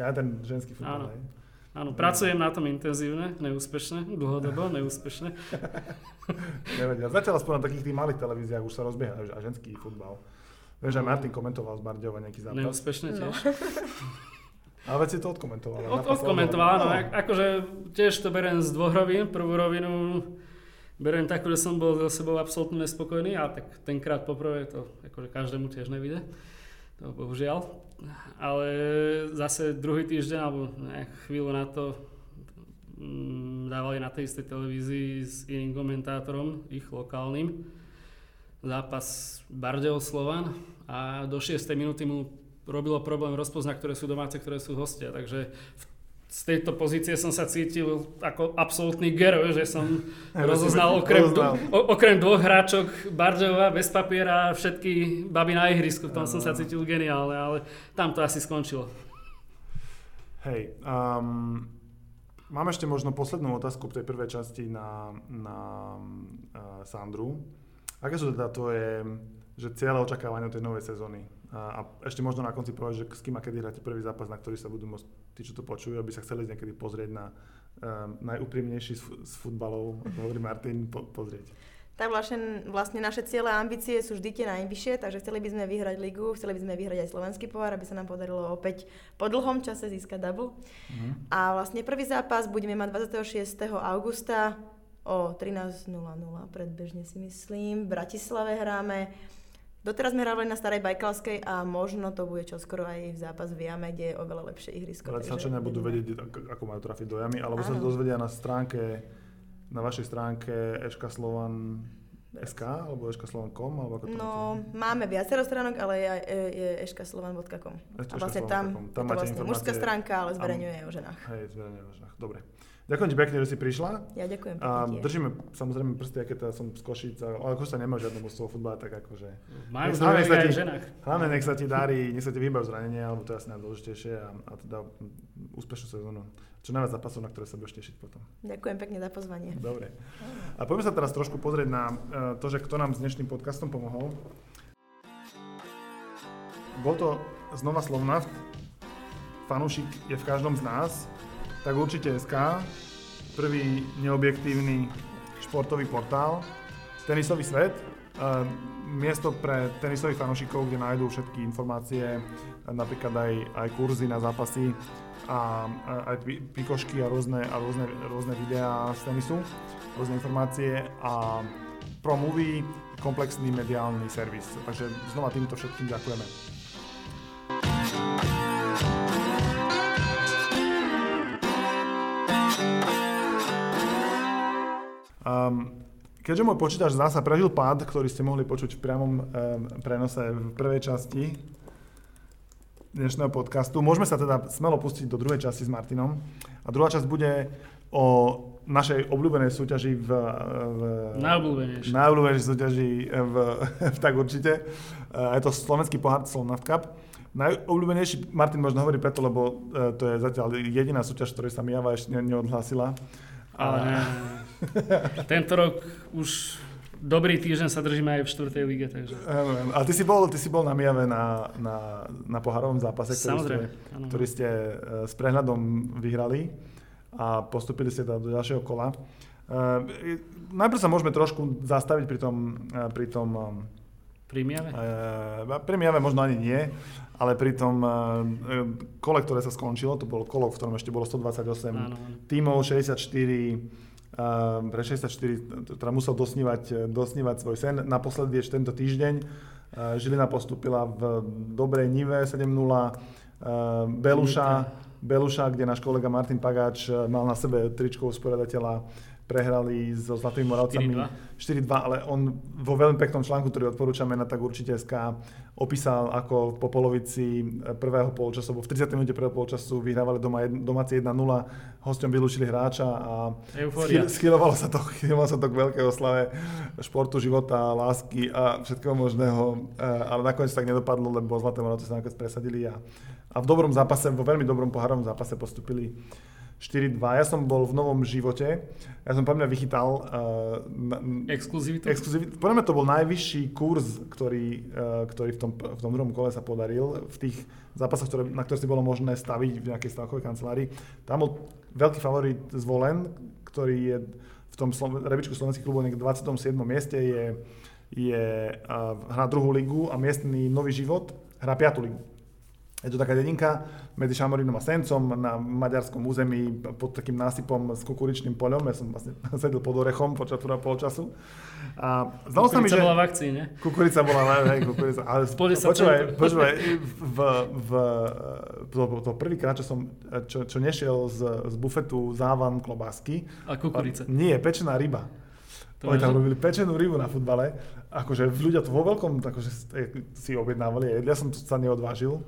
Ja ten ženský futbal. Áno. Áno, pracujem na tom intenzívne, neúspešne, dlhodobo, neúspešne. [LAUGHS] Nevedia. Zatiaľ aspoň na takých tých malých televíziách už sa rozbieha a ženský futbal. Vieš, že Martin komentoval z Bardejova nejaký zápas. Neúspešne tiež. No. [LAUGHS] Ale si to odkomentoval. Od, odkomentoval, áno. No. Akože tiež to beriem z dvoch rovín. Prvú rovinu beriem takú, že som bol so sebou absolútne nespokojný a tak tenkrát poprvé to akože každému tiež nevíde. To bohužiaľ. Ale zase druhý týždeň alebo nejak chvíľu na to mm, dávali na tej istej televízii s iným komentátorom, ich lokálnym zápas Bardejov Slovan a do 6. minúty mu robilo problém rozpoznať, ktoré sú domáce, ktoré sú hostia. Takže v z tejto pozície som sa cítil ako absolútny gero, že som [LAUGHS] rozoznal okrem, okrem dvoch hráčok Bardejova bez papiera všetky baby na ihrisku. V tom som sa cítil geniálne, ale tam to asi skončilo. Hej, um, mám ešte možno poslednú otázku v tej prvej časti na, na uh, Sandru. Aké sú teda tvoje že cieľe očakávania tej novej sezóny? A, a ešte možno na konci povedať, že s kým a kedy hráte prvý zápas, na ktorý sa budú môcť tí, čo to počujú, aby sa chceli niekedy pozrieť na um, najúprimnejší z, z futbalov, ako hovorí Martin, po, pozrieť. Tak vlastne, vlastne naše cieľe a ambície sú vždy tie najvyššie, takže chceli by sme vyhrať ligu, chceli by sme vyhrať aj slovenský pohár, aby sa nám podarilo opäť po dlhom čase získať double. Uh-huh. A vlastne prvý zápas budeme mať 26. augusta o 13.00 predbežne si myslím. V Bratislave hráme. Doteraz sme hrávali na Starej Bajkalskej a možno to bude čoskoro aj v zápas v Jame, kde je oveľa lepšie ihrisko. Bratislačania budú vedieť, ako majú trafiť do Jamy, alebo Áno. sa dozvedia na stránke, na vašej stránke Eška Slovan SK alebo eškaslovan.com? Alebo ako to no, máte? máme viacero stránok, ale je, je eškaslovan.com. A vlastne tam, tam je to vlastne mužská stránka, ale zverejňuje aj o ženách. Hej, zverejňuje o ženách. Dobre. Ďakujem ti pekne, že si prišla. Ja ďakujem pekne. A držíme samozrejme prsty, aké teda som z Košic, ale ako sa nemá žiadne mústvo futbala, tak akože... Majú hlavne, nech sa ti, hlavne nech sa ti darí, nech sa ti vybav zranenie, alebo to je asi najdôležitejšie a, a teda úspešnú sezónu. Čo najviac zápasov, na ktoré sa budeš tešiť potom. Ďakujem pekne za pozvanie. Dobre. A poďme sa teraz trošku pozrieť na uh, to, že kto nám s dnešným podcastom pomohol. Bol to znova Slovnaft. Fanúšik je v každom z nás tak určite SK, prvý neobjektívny športový portál, tenisový svet, miesto pre tenisových fanúšikov, kde nájdú všetky informácie, napríklad aj, aj kurzy na zápasy a aj pikošky a rôzne, a rôzne, rôzne videá z tenisu, rôzne informácie a ProMovie, komplexný mediálny servis. Takže znova týmto všetkým ďakujeme. Um, keďže môj počítač zdá sa prežil pád, ktorý ste mohli počuť v priamom um, prenose v prvej časti dnešného podcastu, môžeme sa teda smelo pustiť do druhej časti s Martinom. A druhá časť bude o našej obľúbenej súťaži v... v najobľúbenejšej. Najobľúbenejšej súťaži v, [LAUGHS] v, tak určite. Je to slovenský pohár Slovnaft Cup. Najobľúbenejší, Martin možno hovorí preto, lebo e, to je zatiaľ jediná súťaž, ktorej sa Mijava ešte neodhlásila. Ale ne, [LAUGHS] tento rok už dobrý týždeň sa držíme aj v štvrtej lige. Takže... A ty si bol, ty si bol na Mijave na, na, na poharovom zápase, ktorý ste, ktorý ste e, s prehľadom vyhrali a postupili ste do ďalšieho kola. Uh, najprv sa môžeme trošku zastaviť pri tom, uh, pri tom pri Miave? Uh, pri Miave možno ani nie, ale pri tom uh, kole, ktoré sa skončilo, to bolo kolo, v ktorom ešte bolo 128 áno, tímov, 64 Uh, pre 64 teda musel dosnívať, dosnívať svoj sen. Naposledy ešte tento týždeň Žilina postupila v dobrej Nive 7-0, uh, Beluša, Beluša, kde náš kolega Martin Pagáč mal na sebe tričko usporiadateľa prehrali so Zlatými Moravcami 4-2, ale on vo veľmi peknom článku, ktorý odporúčame na tak určite SK, opísal, ako po polovici prvého polčasu, v 30. minúte prvého polčasu vyhrávali doma, domáci 1-0, hosťom vylúčili hráča a schylovalo sa to, [LAUGHS] sa to k veľkej oslave športu, života, lásky a všetkého možného, e, ale nakoniec tak nedopadlo, lebo Zlaté Moravce sa nakoniec presadili a, a v dobrom zápase, vo veľmi dobrom pohárovom zápase postupili 4-2. Ja som bol v novom živote. Ja som podľa mňa vychytal... Uh, exkluzivitu? Exkluzivitu. Mňa to bol najvyšší kurz, ktorý, uh, ktorý v, tom, v tom druhom kole sa podaril. V tých zápasoch, ktoré, na ktoré si bolo možné staviť v nejakej stavkovej kancelárii. Tam bol veľký favorit zvolen, ktorý je v tom Slo- rebičku slovenských klubov v 27. mieste. Je, je uh, hrá druhú ligu a miestný nový život hrá piatú ligu. Je to taká dedinka medzi Šamorinom a Sencom na maďarskom území pod takým násypom s kukuričným poľom. Ja som vlastne [LAUGHS] sedel pod orechom počas prvého polčasu. A zdalo sa mi, že... bola v akcii, ne? Kukurica bola, hej, kukurica. Ale počúvaj, počúvaj, [LAUGHS] v, v, to, to prvýkrát, čo som, čo, čo nešiel z, z bufetu závan klobásky. A kukurica. Nie, pečená ryba. To Oni tam robili pečenú rybu na futbale. Akože ľudia to vo veľkom akože si objednávali a jedli. Ja som to sa neodvážil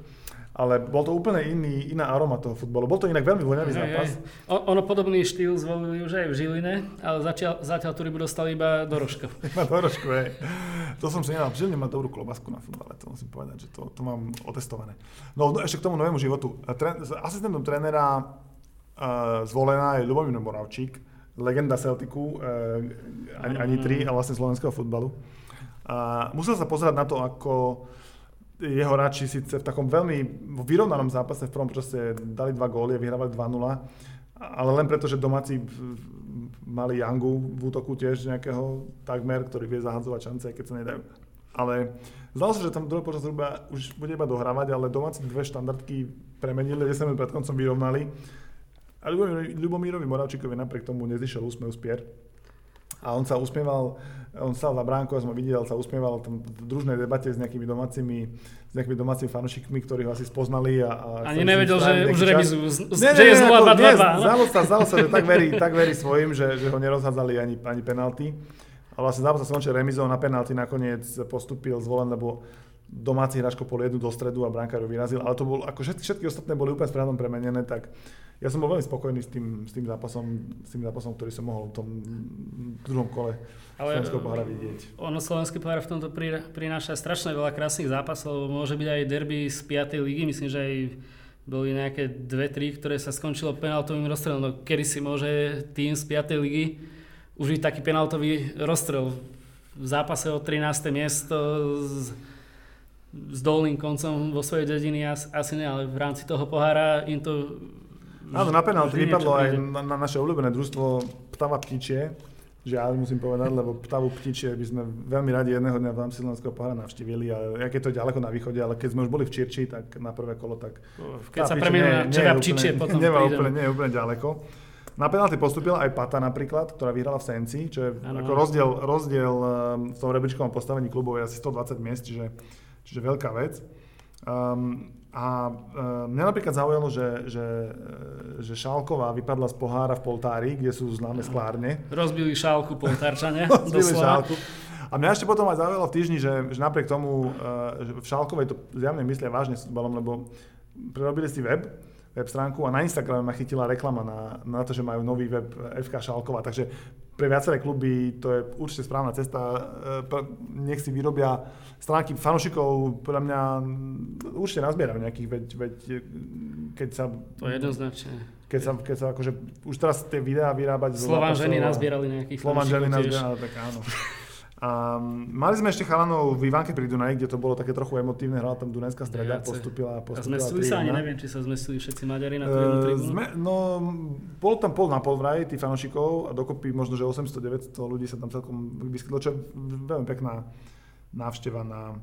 ale bol to úplne iný, iná aroma toho futbalu. Bol to inak veľmi voňavý zápas. Hej. ono podobný štýl zvolili už aj v Žiline, ale zatiaľ, zatiaľ tú rybu dostali iba do rožka. [LAUGHS] iba do rožku, hej. To som si nemal. Žiline má dobrú klobasku na futbale, to musím povedať, že to, to mám otestované. No, no ešte k tomu novému životu. Tren, asistentom trénera uh, zvolená je Ľubomír Moravčík, legenda Celticu, uh, ani, ani tri, a vlastne slovenského futbalu. Uh, musel sa pozerať na to, ako jeho radši síce v takom veľmi vyrovnanom zápase v prvom čase dali dva góly a vyhrávali 2-0, ale len preto, že domáci mali Yangu v útoku tiež nejakého takmer, ktorý vie zahadzovať šance, keď sa nedajú. Ale zdalo sa, že tam druhé počas zhruba už bude iba dohrávať, ale domáci dve štandardky premenili, 10 minút pred koncom vyrovnali. A Ľubomírovi Moravčíkovi napriek tomu nezišiel úsmev z pier a on sa usmieval, on stal na bránku, ja som ho videl, sa usmieval tam v družnej debate s nejakými domácimi, s nejakými domácimi fanúšikmi, ktorí ho asi spoznali. A, a Ani nevedel, že už remizu, že je 0 2 2 Zdalo sa, zdalo sa, že tak verí, [LAUGHS] tak verí svojim, že, že ho nerozhádzali ani, ani penalty. A vlastne zápas sa skončil remizou na penalty, nakoniec postupil zvolen, lebo domáci hráč kopol jednu do stredu a brankár vyrazil, ale to bol, ako všetky, všetky ostatné boli úplne správne premenené, tak ja som bol veľmi spokojný s tým, s tým zápasom, s tým zápasom, ktorý som mohol v tom druhom kole ale slovenského pohára vidieť. Ono slovenský pohár v tomto prináša strašne veľa krásnych zápasov, môže byť aj derby z 5. ligy, myslím, že aj boli nejaké dve, tri, ktoré sa skončilo penaltovým rozstrelom. No, kedy si môže tým z 5. ligy užiť taký penaltový rozstrel v zápase o 13. miesto s, s dolným koncom vo svojej dediny asi ne, ale v rámci toho pohára im to Áno, na penalty vypadlo aj na, na naše obľúbené družstvo Ptava Ptičie. Žiaľ, musím povedať, lebo Ptavu Ptičie by sme veľmi radi jedného dňa v rámci Slovenského pohára navštívili. A jak je to ďaleko na východe, ale keď sme už boli v Čirči, tak na prvé kolo, tak... Keď sa premenú na Čera Ptičie, potom [LAUGHS] nie, úplne, nie je úplne ďaleko. Na penalty postupila aj Pata napríklad, ktorá vyhrala v Senci, čo je Áno. ako rozdiel, rozdiel um, v tom rebríčkovom postavení klubov je asi 120 miest, čiže, čiže veľká vec. Um, a um, mňa napríklad zaujalo, že, že, e, že Šálková vypadla z pohára v Poltári, kde sú známe sklárne. Rozbili šálku poltárčania, [LAUGHS] Zbili doslova. šálku. A mňa ešte potom aj zaujalo v týždni, že, že napriek tomu, uh, že v Šálkovej to zjavne myslia vážne s futbalom, lebo prerobili si web, web stránku a na Instagrame ma chytila reklama na, na to, že majú nový web FK Šálková. Takže pre viaceré kluby to je určite správna cesta. Pre- Nech si vyrobia stránky fanúšikov, podľa mňa mm, určite nazbierajú nejakých, veď, veď eh, keď sa... To je jednoznačne. Keď sa, keď sa akože, už teraz tie videá vyrábať zo Slovan zápasov ženy a- nazbierali nejakých Slovan ženy fanúšikov tiež. nazbierali, tak áno. A mali sme ešte chalanov v Ivánke pri Dunaji, kde to bolo také trochu emotívne, hrala tam Dunajská streda, Viacej. postupila, A postupila zmestili sa, ani 3:1. neviem, či sa zmestili všetci Maďari na tú jednu Eh, tribúnu. no, bolo tam pol na pol vraj, tých fanúšikov a dokopy možno, že 800-900 ľudí sa tam celkom vyskytlo, čo je veľmi pekná návšteva na,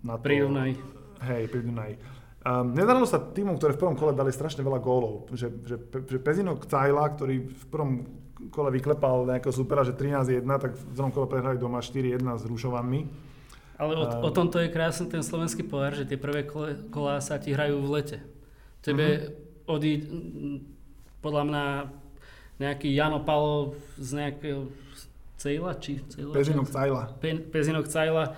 na to. Pri Dunaji. Hej, pri Dunaji. Um, nedarilo sa týmom, ktoré v prvom kole dali strašne veľa gólov. Že, že, že Pezinok Cajla, ktorý v prvom kole vyklepal nejakého supera, že 13-1, tak v druhom kole prehrali doma 4-1 s Rušovanmi. Ale o, A- o tomto je krásny ten slovenský pohár, že tie prvé kole, kolá sa ti hrajú v lete. Tebe Mhm. odí, podľa mňa nejaký Jano Palo z nejakého Cejla, či Cejla? Pezinok Cajla. Pe, Pezinok Cajla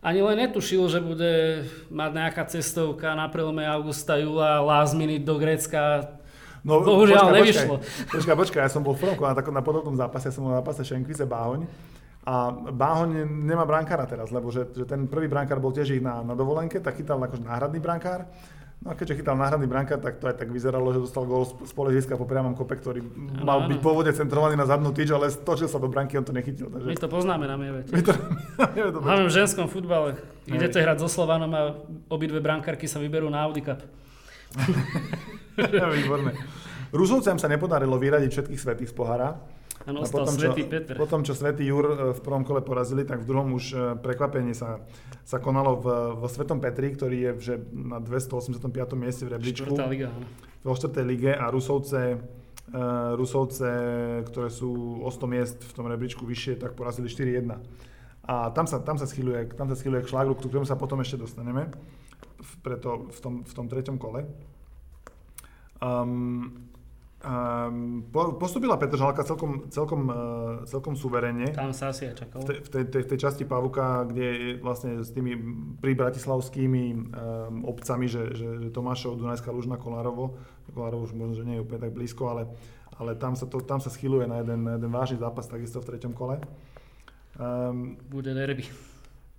ani len netušil, že bude mať nejaká cestovka na prelome augusta, júla, last minute do Grécka. No, Bohužiaľ, nevyšlo. Počkaj, počkaj, počkaj, ja som bol v prvom na, na podobnom zápase, ja som bol na zápase Šenkvice Báhoň. A Báhoň nemá brankára teraz, lebo že, že ten prvý brankár bol tiež ich na, na dovolenke, tak chytal akože náhradný brankár. No a keďže chytal náhradný brankár, tak to aj tak vyzeralo, že dostal gól z, položiska po priamom kope, ktorý mal byť pôvodne centrovaný na zadnú tyč, ale stočil sa do branky, on to nechytil. Takže... My to poznáme na Mievete. My to, [LAUGHS] Hlavne v ženskom futbale. Idete hrať so Slovanom a obidve brankárky sa vyberú na Audi Cup. [LAUGHS] Výborné. Rusovcem sa nepodarilo vyradiť všetkých svetých z pohára. Áno, A potom, Svetý čo, Peter. Potom, čo Svetý Jur e, v prvom kole porazili, tak v druhom už e, prekvapenie sa, sa konalo v, vo Svetom Petri, ktorý je že na 285. mieste v rebríčku liga, áno. vo 4. lige a Rusovce, uh, Rusovce, ktoré sú o 100 miest v tom rebríčku vyššie, tak porazili 4-1. A tam sa, tam sa schyluje, tam sa schyluje k šlágru, k ktorému sa potom ešte dostaneme, preto v tom, v tom treťom kole. Um, um, po, postupila Petržalka celkom, celkom, uh, celkom suverene. Tam sa asi aj. V tej, v, tej, tej, tej časti Pavuka, kde je vlastne s tými pri bratislavskými um, obcami, že, že, že Tomášov, Dunajská Lužna, Kolárovo, Kolárovo už možno, že nie je úplne tak blízko, ale, ale tam, sa to, tam sa schyluje na jeden, na jeden vážny zápas takisto v treťom kole. Um, Bude derby.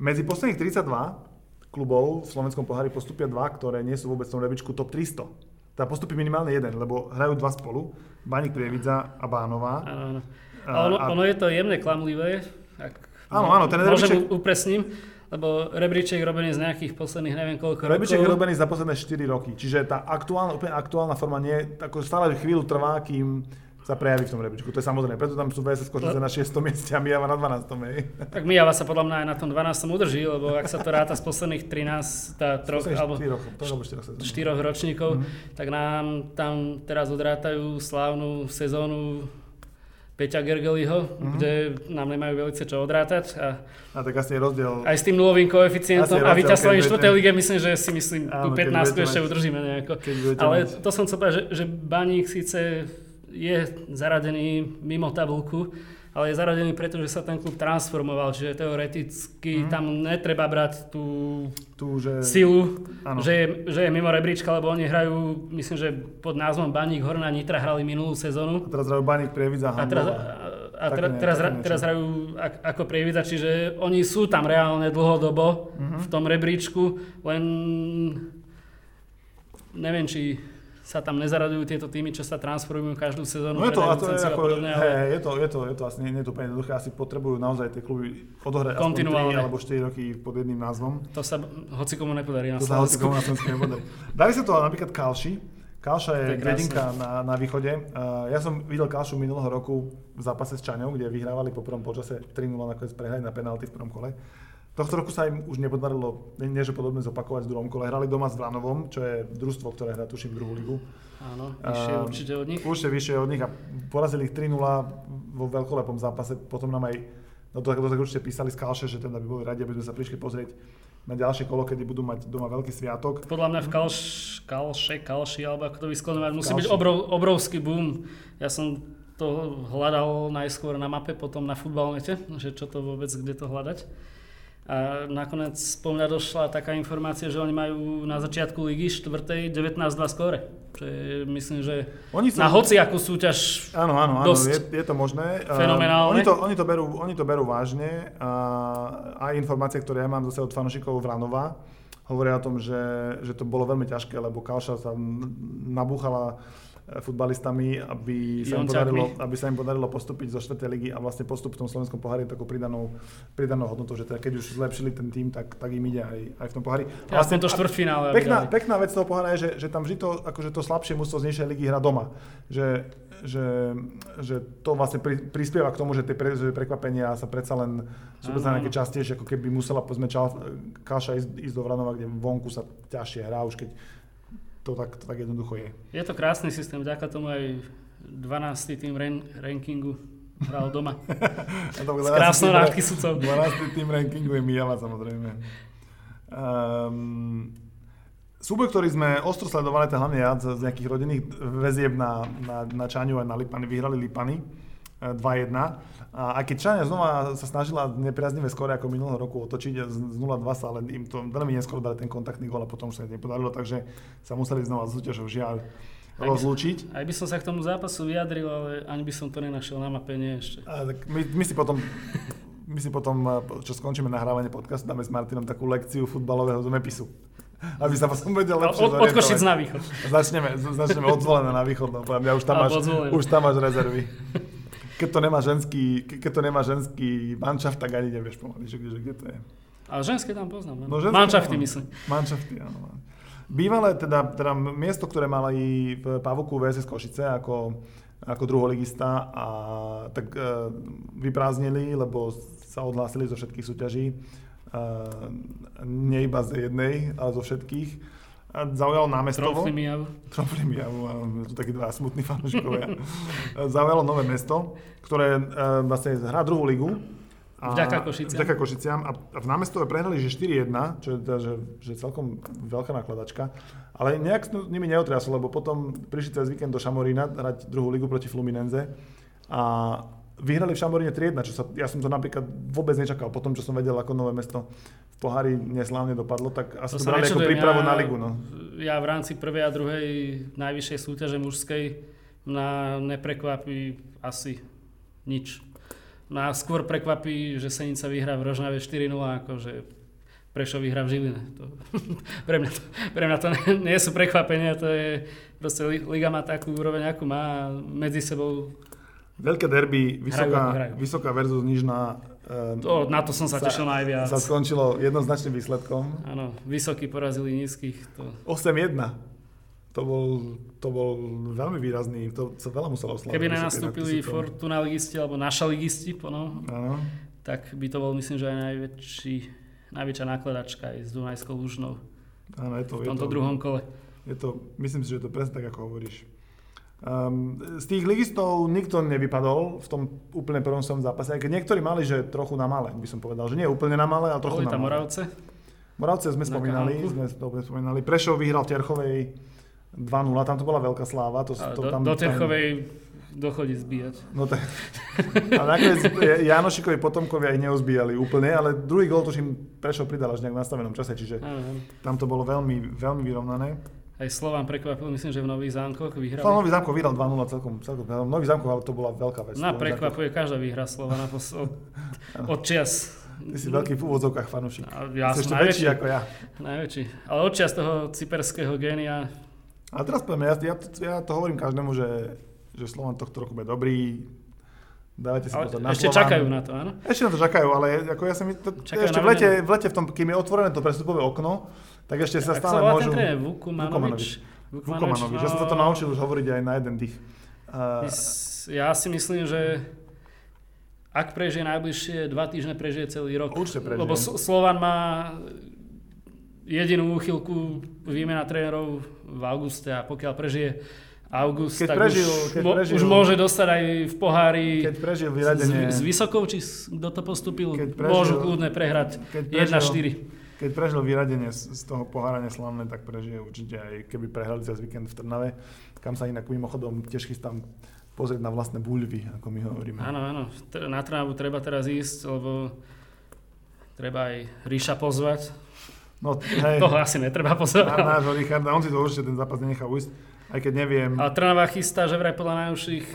medzi posledných 32 klubov v slovenskom pohári postupia dva, ktoré nie sú vôbec v tom rebríčku top 300. Teda postupí minimálne jeden, lebo hrajú dva spolu, Baník Prievidza a Bánová. Áno, áno. A- ono, a- ono je to jemne klamlivé. Ak Áno, áno, ten Môžem rebríček- upresním, lebo rebríček je robený z nejakých posledných neviem koľko Rebríček je rokov. robený za posledné 4 roky, čiže tá aktuálna, úplne aktuálna forma nie, ako stále chvíľu trvá, kým sa prejaví v tom rebríčku. To je samozrejme, preto tam sú VSS Košice na 6. mieste a Mijava na 12. Hej. Tak Mijava sa podľa mňa aj na tom 12. udrží, lebo ak sa to ráta z posledných 13, tá troch, alebo 4 rokov, to alebo 4 sezóny. štyroch ročníkov, Mhm. tak nám tam teraz odrátajú slávnu sezónu Peťa Gergeliho, Mhm. kde nám nemajú veľmi čo odrátať. A A tak asi je rozdiel. aj s tým nulovým koeficientom a víťazstvom keď v 4. budete- lige, myslím, že si myslím, Áno, tú keď 15 budete ešte mať- udržíme nejako. Ale mať, to som chcel povedať, že, že Baník síce je zaradený mimo tabulku, ale je zaradený preto, že sa ten klub transformoval, čiže teoreticky Mhm. tam netreba brať tú tu, že... silu, že je, že je mimo rebríčka, lebo oni hrajú, myslím, že pod názvom Baník Horná Nitra hrali minulú sezónu. A teraz hrajú Baník Prievidza A teraz, a ne- teraz, niečo. teraz hrajú ak, ako prievidza, čiže oni sú tam reálne dlhodobo Mhm. v tom rebríčku, len neviem, či sa tam nezaradujú tieto týmy, čo sa transformujú každú sezónu. No je to, a to je ako, podobne, ale hej, je to, je to, je to asi nie, to úplne jednoduché, asi potrebujú naozaj tie kluby odohrať aspoň 3 Kontinuálne. alebo 4 roky pod jedným názvom. to sa hoci komu nepodarí na To sa hoci Slovensku. komu na Slovensku nepodarí. Dali sa to napríklad Kalši. Kalša je To je dedinka na, na východe. Uh, ja som videl Kalšu minulého roku v zápase s Čaňou, kde vyhrávali po prvom počase 3-0 nakoniec prehrali na penalty v prvom kole. Tohto roku sa im už nepodarilo, nie že podobne zopakovať v druhom kole. Hrali doma s Vranovom, čo je družstvo, ktoré hrá tuším druhú ligu. Áno, vyššie uh, určite od nich. Určite vyššie od nich a porazili ich 3-0 vo veľkolepom zápase. Potom nám aj, no to, to tak určite písali z Kalše, že teda by boli radi, aby sme sa prišli pozrieť na ďalšie kolo, kedy budú mať doma veľký sviatok. Podľa mňa v Kalš, Kalše, Kalši, alebo ako to vysklonovať, musí Kalši. byť obrov, obrovský boom. Ja som to hľadal najskôr na mape, potom na futbalnete, že čo to vôbec, kde to hľadať. A nakoniec po mňa došla taká informácia, že oni majú na začiatku ligy 4. 19-2 skóre. Čo je, myslím, že oni sa... na hociakú súťaž Áno, áno, áno, je, je to možné. Fenomenálne. Oni to, oni to, berú, oni to berú vážne. A aj informácie, ktoré ja mám zase od fanúšikov Vranova, hovoria o tom, že, že to bolo veľmi ťažké, lebo Kalša sa nabúchala futbalistami, aby sa, im podarilo, aby sa im podarilo postúpiť zo 4. ligy a vlastne postup v tom slovenskom pohári takou pridanou, pridanou hodnotou, že teda keď už zlepšili ten tým, tak, tak im ide aj, aj v tom pohári. Ja vlastne to štvrtfinále. Pekná, pekná vec toho pohára je, že, že tam vždy to, akože to slabšie mústvo z nižšej ligy hrá doma. Že, že, že to vlastne pri, prispieva k tomu, že tie pre, že prekvapenia sa predsa len sú predsa nejaké častejšie, ako keby musela povedzme Kaša ísť, ísť do Vranova, kde vonku sa ťažšie hrá, už keď to tak, to tak jednoducho je. Je to krásny systém, vďaka tomu aj 12. tým ren, rankingu hral doma. [LAUGHS] S krásnou rádky sudcov. 12. tým rankingu je Mijala samozrejme. Um, súboj, ktorý sme ostro sledovali, to hlavne ja z nejakých rodinných väzieb na, na, na Čaňu a na Lipany, vyhrali Lipany 2-1. E, a aj keď Čania znova sa snažila nepriaznivé skore ako minulého roku otočiť z 0-2 sa, ale im to veľmi neskoro dali ten kontaktný gól a potom už sa nepodarilo, takže sa museli znova s súťažou žiaľ rozlúčiť. Aj by som sa k tomu zápasu vyjadril, ale ani by som to nenašiel na mape, nie ešte. A, tak my, my si potom my si potom, čo skončíme nahrávanie podcastu, dáme s Martinom takú lekciu futbalového zemepisu. Aby sa potom vedel lepšie Od, od Košic na východ. Začneme, začneme od na východ, no, ja už tam, máš, už tam máš rezervy [LAUGHS] keď to nemá ženský, keď to nemá ženský manšaft, tak ani nevieš pomaly, že, že kde to je. Ale ženské tam poznám. No, ženské, manšafty myslím. Manšafty, áno. Bývalé teda, teda miesto, ktoré mali v Pavuku VSS Košice ako, ako druholigista a tak e, vyprázdnili, lebo sa odhlásili zo všetkých súťaží. E, nie iba z jednej, ale zo všetkých a zaujalo námestovo. Trofli Mijavu, sú takí dva smutní fanúšikovia. [LAUGHS] zaujalo nové mesto, ktoré uh, vlastne hrá druhú ligu. A, vďaka Košiciam. Vďaka Košiciam. A v námestove prehnali, že 4-1, čo je teda, že, že celkom veľká nakladačka. Ale nejak s nimi neotriaslo, lebo potom prišli cez víkend do Šamorína hrať druhú ligu proti Fluminense. A vyhrali v Šamoríne 3 čo sa, ja som to napríklad vôbec nečakal. Po tom, čo som vedel, ako nové mesto v pohári neslávne dopadlo, tak asi to, to brali ako prípravu ja, na ligu. No. Ja v rámci prvej a druhej najvyššej súťaže mužskej na neprekvapí asi nič. Nás skôr prekvapí, že Senica vyhrá v Rožnave 4-0, akože Prešov vyhrá v Žiline. To, [LAUGHS] pre, mňa to, pre mňa to nie sú prekvapenia, to je proste liga má takú úroveň, akú má a medzi sebou Veľké derby, vysoká, hrajú, hrajú. vysoká versus nižná. To, na to som sa, sa tešil najviac. Sa skončilo jednoznačným výsledkom. Áno, vysokí porazili nízkych. To... 8-1. To bol, to bol veľmi výrazný, to sa veľa muselo oslaviť. Keby nenastúpili Fortuna ligisti, alebo naša ligisti, no, tak by to bol myslím, že aj najväčší, najväčšia nákladačka aj s Dunajskou Lužnou. Áno, je to, v tomto je to, druhom kole. Je to, myslím si, že je to presne tak, ako hovoríš. Um, z tých ligistov nikto nevypadol v tom úplne prvom svojom zápase, aj keď niektorí mali, že trochu na malé, by som povedal, že nie úplne na malé, ale trochu Boli na malé. Moravce? Moravce sme spomínali, sme to spomínali. Prešov vyhral Terchovej 2-0, tam to bola veľká sláva. To, to, do, tam, do Terchovej dochodí zbíjať. No tak, [LAUGHS] a nakoniec Janošikovi potomkovia ich neozbíjali úplne, ale druhý gol tuším Prešov pridal až nejak v nastavenom čase, čiže tam to bolo veľmi, veľmi vyrovnané. Aj Slován prekvapil, myslím, že v Nových zámkoch vyhrali. No, Nový zámkov vyhral 2-0 celkom, celkom. Nový zámkov, ale to bola veľká vec. No prekvapuje každá výhra Slovana od, od čias. Ty si veľký v úvodzovkách fanúšik. Ja si som najväčší. ako ja. Najväčší. Ale od čias toho cyperského génia. A teraz poviem, ja, ja, ja to hovorím každému, že, že Slovan tohto roku bude dobrý, Dávajte si pozor na Ešte Slován. čakajú na to, áno? Ešte na to čakajú, ale ako ja som, to, ešte v lete, v lete v tom, kým je otvorené to prestupové okno, tak ešte sa stále môžu... Ten Vukumanovič. Vukumanovič. Ja som sa to naučil už hovoriť aj na jeden dých. Uh, ja si myslím, že ak prežije najbližšie dva týždne, prežije celý rok. Určite prežije. Lebo Slovan má jedinú úchylku výmena trénerov v auguste a pokiaľ prežije august, Keď tak prežil- už, keď prežil- už môže dostať aj v pohári Keď prežil s, vyradenie, s Vysokou, či s- kto to postupil, prežil- môžu kľudne prehrať keď prežil- 1-4. Keď prežil vyradenie z, z toho pohárania slavné, tak prežije určite aj keby prehrali cez víkend v Trnave, kam sa inak mimochodom tiež chystám pozrieť na vlastné buľvy, ako my hovoríme. Áno, áno. Na Trnavu treba teraz ísť, lebo treba aj Ríša pozvať. No, hej, Toho asi netreba pozvať. na, nášho Richarda, on si to určite ten zápas nenechá ujsť, aj keď neviem. Ale Trnava chystá, že vraj podľa najúžších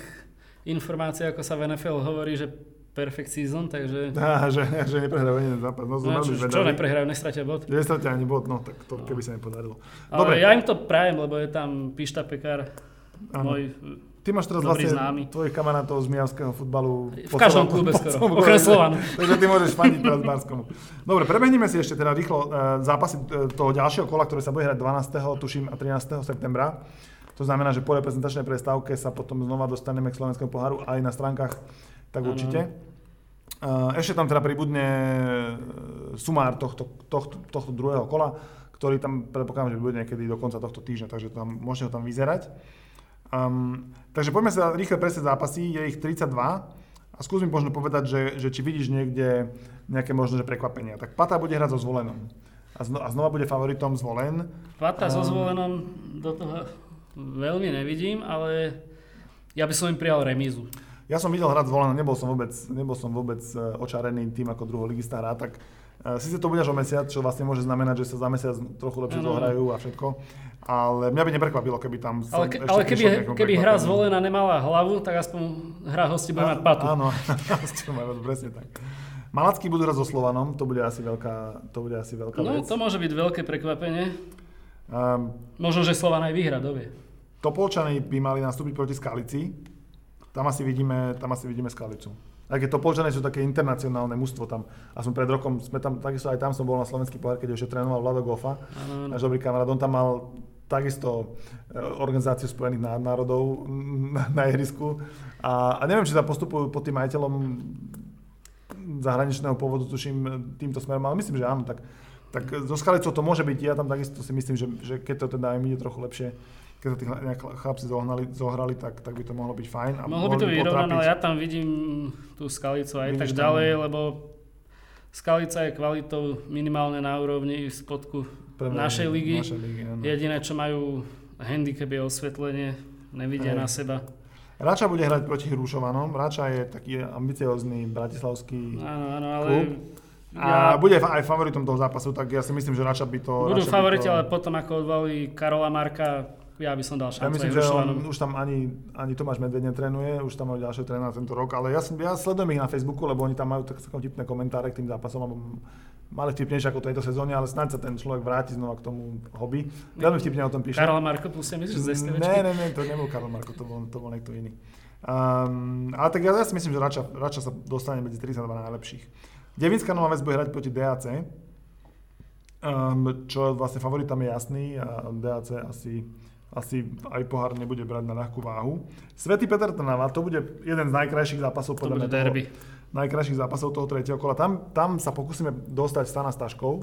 informácií, ako sa v NFL hovorí, že perfect season, takže... [LAUGHS] Á, že, že neprehrajú jeden zápas, no No, čo, čo neprehrajú, nestratia bod. Nestratia ani bod, no tak to keby sa nepodarilo. Ale Dobre, ja im to prajem, lebo je tam Pišta Pekár, môj... Ty máš teraz dobrý vlastne známy. tvojich kamarátov z Mijavského futbalu. V každom klube skoro, okrem. Slovanu. [LAUGHS] Takže ty môžeš faniť teraz Barskomu. Dobre, prebehneme si ešte teda rýchlo e, zápasy e, toho ďalšieho kola, ktoré sa bude hrať 12. tuším a 13. septembra. To znamená, že po reprezentačnej prestávke sa potom znova dostaneme k slovenskému poháru aj na stránkach, tak Áno. určite. E, Ešte tam teda pribudne e, sumár tohto, tohto, tohto druhého kola, ktorý tam predpokladám, že bude niekedy do konca tohto týždňa, takže tam, môžete ho tam vyzerať. Um, takže poďme sa rýchle presne zápasy, je ich 32 a skús mi možno povedať, že, že či vidíš niekde nejaké možno že prekvapenia. Tak Pata bude hrať so zvolenom a, zno, a znova bude favoritom zvolen. Pata so Um, zvolenom do toho veľmi nevidím, ale ja by som im prijal remízu. Ja som videl hrať zvolenom, nebol som vôbec, nebol som vôbec e, očarený tým, ako druholigista hrá, tak uh, síce to bude až o mesiac, čo vlastne môže znamenať, že sa za mesiac trochu lepšie Áno. zohrajú a všetko, ale mňa by neprekvapilo, keby tam Ale, ke, ale keby, keby hra zvolená nemala hlavu, tak aspoň hra hosti bude mať patu. Áno, [LAUGHS] presne tak. Malacký budú hrať so Slovanom, to bude asi veľká, to bude asi veľká No, vec. to môže byť veľké prekvapenie. Um, Možno, že Slovan aj vyhra, dovie. Topolčany by mali nastúpiť proti Skalici. Tam asi vidíme, tam asi vidíme Skalicu. Aj keď Topolčany sú také internacionálne mužstvo tam. A som pred rokom, sme tam, takisto aj tam som bol na slovenský pohár, keď ešte trénoval Vlado Gofa, áno. náš dobrý kamarát. On tam mal takisto e, organizáciu Spojených ná- národov na, na ihrisku. A, a neviem, či sa postupujú pod tým majiteľom zahraničného pôvodu, tuším, týmto smerom, ale myslím, že áno. Tak, tak so Skalicou to môže byť, ja tam takisto si myslím, že, že keď to teda im ide trochu lepšie, keď to tí chlapci zohnali, zohrali, tak, tak by to mohlo byť fajn. A Mohlo by to mohli vyrovnané, ale ja tam vidím tú Skalicu aj Vidíš tak tam- ďalej, lebo Skalica je kvalitou minimálne na úrovni spodku mňa- našej ligy. Našej ligy áno. Jediné, čo majú handicap je osvetlenie, nevidia Hej. na seba. Rača bude hrať proti Hrušovanom. Rača je taký ambiciózny bratislavský Áno, áno, ale Klub. ja, a bude fa- aj favoritom toho zápasu, tak ja si myslím, že Rača by to... budú favoriti, to, ale potom ako odvalí Karola Marka, ja by som dal Ja šancu myslím, aj že on, už tam ani, ani Tomáš Medved netrenuje, už tam majú ďalšie trénera tento rok, ale ja, som, ja sledujem ich na Facebooku, lebo oni tam majú tak celkom tipné komentáre k tým zápasom, alebo mali vtipnejšie ako tejto sezóne, ale snáď sa ten človek vráti znova k tomu hobby. Veľmi vtipne o tom píše. Karol Marko plus si myslíš z STVčky? Ne, ne, ne, to nebol Karol Marko, to bol, to bol niekto iný. Um, ale tak ja, ja si myslím, že Rača, Rača sa dostane medzi 32 najlepších. Devinská Nová Ves bude hrať proti DAC, um, čo vlastne favoritám je jasný a DAC asi, asi aj pohár nebude brať na ľahkú váhu. Svetý Peter Trnava, to bude jeden z najkrajších zápasov podľa mňa derby. najkrajších zápasov toho tretieho kola. Tam, tam sa pokúsime dostať Stana s Taškou,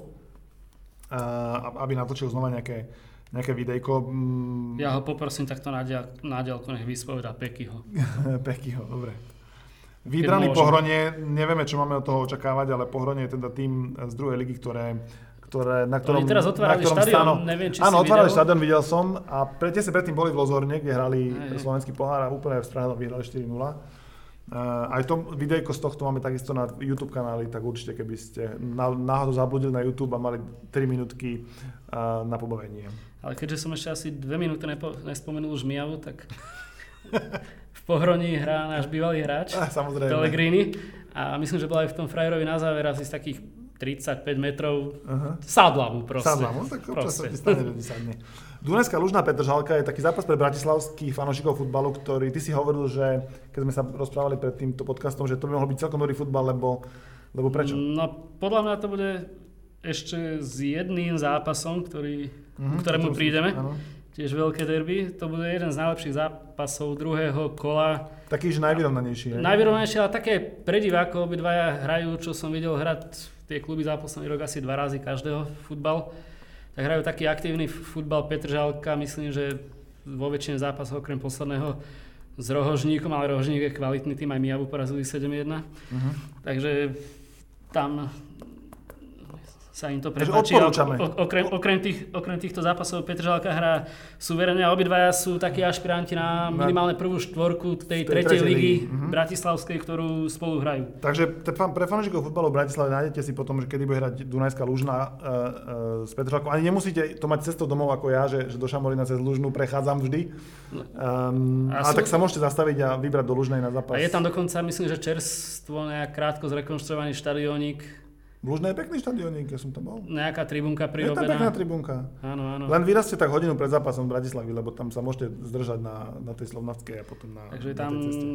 a- aby natočil znova nejaké, nejaké videjko. Mm, Ja ho poprosím takto na, dial, na diaľku, nech vyspovedá Pekyho. [LAUGHS] Pekyho, dobre. Výdraný môžem. Pohronie, nevieme, čo máme od toho očakávať, ale Pohronie je teda tým z druhej ligy, ktoré, ktoré, na ktorom... Oni teraz otvárali na ktorom štadión, Stano- neviem, či Áno, otvárali videl. štadión, videl som a pre, tesne predtým boli v Lozorne, kde hrali Hej, slovenský pohár a úplne v Strahľadom vyhrali 4-0. Uh, aj to videjko z tohto máme takisto na YouTube kanáli, tak určite keby ste na, náhodou zabludili na YouTube a mali 3 minútky uh, na pobavenie. Ale keďže som ešte asi dve minúty nepo, nespomenul Žmiavu, tak v Pohroní hrá náš bývalý hráč, Ah. Pellegrini. A myslím, že bol aj v tom frajerovi na záver asi z takých 35 metrov. Aha. Sadlavu proste. Sadla, no tak občas sa ti stane, že ti sadne. Dunajská Lužná Petržalka je taký zápas pre bratislavských fanúšikov futbalu, ktorý ty si hovoril, že keď sme sa rozprávali pred týmto podcastom, že to by mohol byť celkom dobrý futbal, lebo, lebo prečo? No podľa mňa to bude ešte s jedným zápasom, ktorý, Mhm, ku ktorému prídeme. Áno. tiež veľké derby. To bude jeden z najlepších zápasov druhého kola. Taký, že najvyrovnanejší. hej? Najvyrovnanejšie, ale také pre divákov obidvaja hrajú, čo som videl hrať tie kluby za posledný rok asi dva razy každého futbal. Tak hrajú taký aktívny futbal Petržalka, myslím, že vo väčšine zápasov okrem posledného s Rohožníkom, ale Rohožník je kvalitný tým, aj Mijavu porazili 7-1. Mhm. Takže tam sa im to prepáči. odporúčame. Okrem, okrem, tých, okrem týchto zápasov Petržalka hrá suverene a obidvaja sú takí ašpiranti na minimálne prvú štvorku tej, tej tretej tretej ligy mhm. Bratislavskej, ktorú spolu hrajú. Takže pre fanúšikov futbalu v Bratislave nájdete si potom, že kedy bude hrať Dunajská Lužna uh, uh, s Petržalkou. Ani nemusíte to mať cestou domov ako ja, že, že do Šamorína cez Lužnu prechádzam vždy. Um, A a sú- tak sa môžete zastaviť a vybrať do Lužnej na zápas. A je tam dokonca, myslím, že čerstvo nejak krátko zrekonštruovaný štadiónik, V Lužnej je pekný štadiónik, ja som tam bol. nejaká tribunka Je tam pekná prirobená. tribunka. Áno, áno. Len vyrazte tak hodinu pred zápasom v Bratislavi, lebo tam sa môžete zdržať na, na tej Slovnavskej a potom na, Takže na tam tej ceste.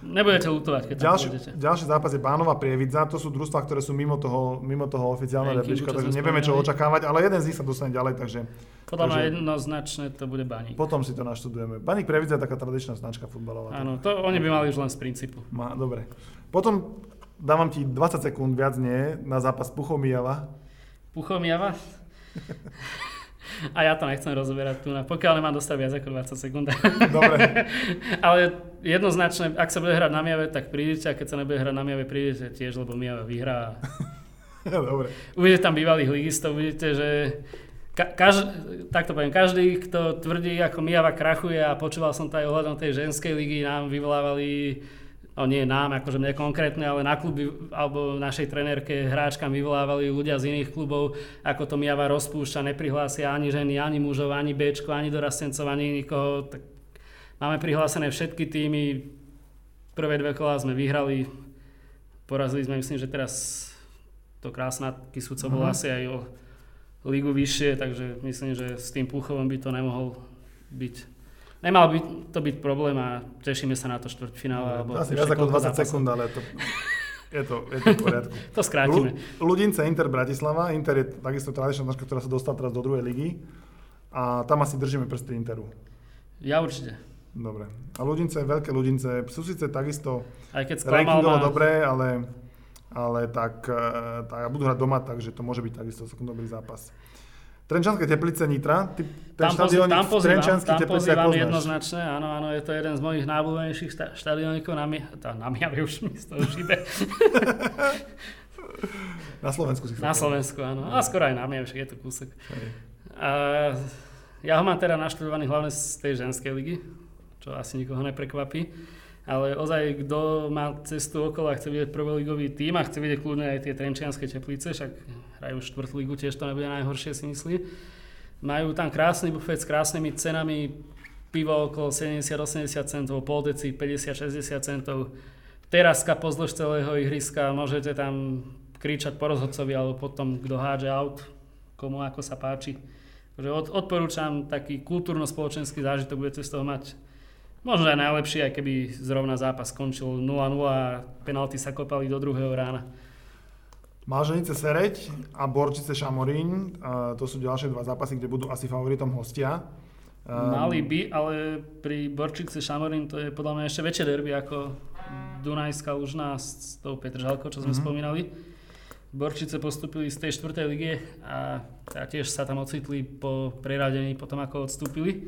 nebudete lutovať, keď tam Ďalší, pôjdete. ďalší zápas je Bánova Prievidza, to sú družstvá, ktoré sú mimo toho, mimo toho oficiálneho rebríčka, takže nevieme, čo očakávať, ale jeden z nich sa dostane ďalej, takže Podľa mňa jednoznačne to bude baník. potom si to naštudujeme. Baník Prievidza je taká tradičná značka futbalová. Áno, to oni by mali už len z princípu. Má, dobre. Potom dávam ti 20 sekúnd, viac nie, na zápas Puchomijava. Puchomiava. A ja to nechcem rozoberať tu, pokiaľ nemám dostať viac ako 20 sekúnd. Dobre, [LAUGHS] Ale jednoznačne, ak sa bude hrať na Miave, tak prídete a keď sa nebude hrať na Miave, prídete tiež, lebo Miave vyhrá. [LAUGHS] dobre. Uvidíte tam bývalých ligistov, uvidíte, že ka- kaž, takto poviem, každý, kto tvrdí, ako Mijava krachuje a počúval som to aj ohľadom tej ženskej ligy, nám vyvolávali no nie nám, akože mne konkrétne, ale na kluby alebo našej trenérke hráčkam vyvolávali ľudia z iných klubov, ako to Mijava rozpúšťa, neprihlásia ani ženy, ani mužov, ani Bčko, ani dorastencov, ani nikoho. Tak máme prihlásené všetky týmy, prvé dve kola sme vyhrali, porazili sme, myslím, že teraz to krásna Kisúco bol Mhm. asi aj o ligu vyššie, takže myslím, že s tým Pluchovom by to nemohol byť. Nemal by to byť problém a tešíme sa na to štvrťfinále. Alebo Asi viac ako koľko 20 zápasov. sekúnd, ale to, je, to, je to v poriadku. [LAUGHS] To skrátime. Lu- Ľudince Inter Bratislava. Inter je takisto tradičná značka, ktorá sa dostala teraz do druhej ligy. A tam asi držíme prsty Interu. Ja určite. Dobre. A Ľudince, veľké Ľudince, sú síce takisto Aj keď rankingovo ma... dobré, ale, ale tak, eh, tak budú hrať doma, takže to môže byť takisto dobrý zápas. Trenčanské teplice Nitra, ty, ten Tam, štadiónik tam pozývam, Trenčanských tam pozývam jednoznačne, áno, áno, je to jeden z mojich najobľúbenejších šta- štadionikov na, mi, tá, na Miave už mi z toho šibe. [LAUGHS] Na Slovensku si Na. Slovensku, áno. A skoro aj na Miave, však je to kúsok. A ja ho mám teda naštudovaný hlavne z tej ženskej ligy, čo asi nikoho neprekvapí. Ale ozaj, kto má cestu okolo a chce vidieť prvoligový tým a chce vidieť kľudne aj tie trenčianske teplice, však hrajú štvrtú ligu, tiež to nebude najhoršie si myslí. Majú tam krásny bufet s krásnymi cenami, pivo okolo 70-80 centov, pol deci 50-60 centov, teraska pozdĺž celého ihriska, môžete tam kričať po rozhodcovi alebo potom, kto hádže aut, komu ako sa páči. Takže od, odporúčam taký kultúrno-spoločenský zážitok, budete z toho mať možno aj najlepší, aj keby zrovna zápas skončil 0-0 a penalty sa kopali do druhého rána. Máženice Sereď a Borčice Šamorín, to sú ďalšie dva zápasy, kde budú asi favoritom hostia. Um, Mali by, ale pri Borčice Šamorín to je podľa mňa ešte väčšie derby ako Dunajská Lužná s, tou Petržalkou, čo sme Mhm. spomínali. Borčice postupili z tej štvrtej lige a, a tiež sa tam ocitli po preradení, potom ako odstúpili.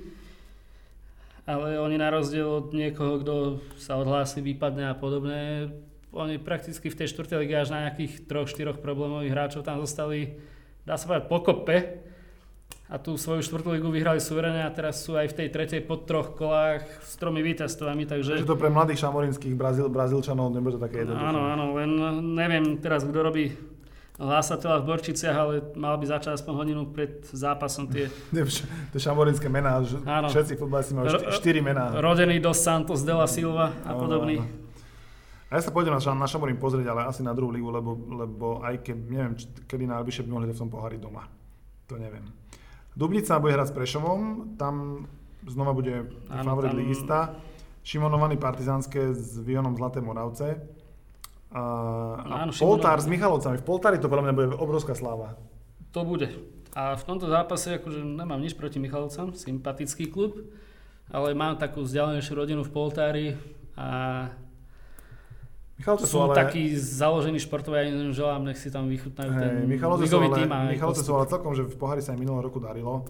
Ale oni na rozdiel od niekoho, kto sa odhlási, vypadne a podobné, oni prakticky v tej štvrtej lige až na nejakých troch, štyroch problémových hráčov tam zostali, dá sa povedať, pokope. A tú svoju štvrtú ligu vyhrali suverene a teraz sú aj v tej tretej po troch kolách s tromi víťazstvami, takže... Takže to pre mladých šamorinských Brazil, Brazílčanov nebude to také jednoduché. Áno, áno, len neviem teraz, kto robí hlásateľa v Borčiciach, ale mal by začať aspoň hodinu pred zápasom tie [LAUGHS] tie šamorinské mená, že Áno. všetci futbalisti majú šty- Ro- štyri mená. rodený dos Santos de la Silva a Áno, podobný. áno. A ja sa pôjdem na, na Šamorín pozrieť, ale asi na druhú ligu, lebo, lebo aj keď, neviem, či, kedy najbližšie by mohli v tom pohári doma. To neviem. Dubnica bude hrať s Prešovom, tam znova bude Áno, favorit tam- ligista. Šimonovaný Partizánske s Vionom Zlaté Moravce. A, a Áno, Poltár Šimonov- s Michalovcami. V Poltári to podľa mňa bude obrovská sláva. To bude. A v tomto zápase akože nemám nič proti Michalovcom, sympatický klub, ale mám takú vzdialenejšiu rodinu v Poltári a Michalovce sú ale... takí založení športoví, ja im želám, nech si tam vychutnajú hey, ten Michalovce ligový tým. Michalovce sú ale celkom, že v pohári sa aj minulého roku darilo.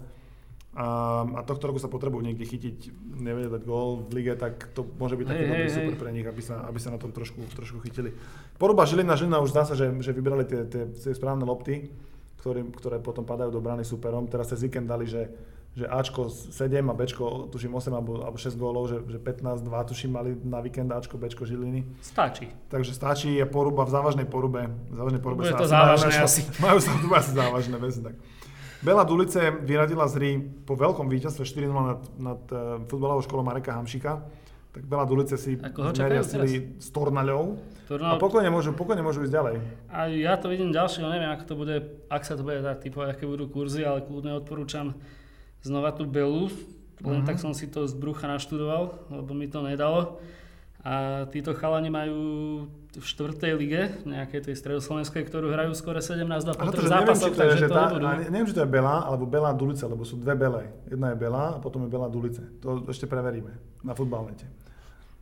A, a tohto roku sa potrebujú niekde chytiť, nevedia dať gól v lige, tak to môže byť taký hey, super hey. pre nich, aby sa, aby sa na tom trošku, trošku chytili. Poruba Žilina, Žilina už zdá sa, že, že vybrali tie, tie, tie správne lopty, ktoré, ktoré potom padajú do brany superom. Teraz sa víkend dali, že že Ačko 7 a Bčko tuším 8 alebo, alebo 6 gólov, že, že 15, 2 tuším mali na víkend Ačko, Bčko Žiliny. Stačí. Takže stačí a poruba v závažnej porube. V závažnej porube Bude sa to závažné majú, asi. Majú sa tu asi [LAUGHS] závažné veci. Tak. Bela Dulice vyradila z hry po veľkom víťazstve 4-0 nad, nad uh, futbalovou školou Mareka Hamšika. Tak Bela Dulice si meria sily s Tornaľou. Tornal... A pokojne môžu, pokojne môžu ísť ďalej. A ja to vidím ďalšie, neviem, ako to bude, ak sa to bude dať, typu, aké budú kurzy, ale kľudne odporúčam znova tú Belu, len uh-huh. tak som si to z brucha naštudoval, lebo mi to nedalo. A títo chalani majú v štvrtej lige, nejakej tej stredoslovenskej, ktorú hrajú skoro 17 2 po troch zápasoch, takže to, tá, ne, neviem, či to je Bela, alebo Bela Dulice, lebo sú dve Bele. Jedna je Bela a potom je Bela Dulice. To ešte preveríme na futbalnete.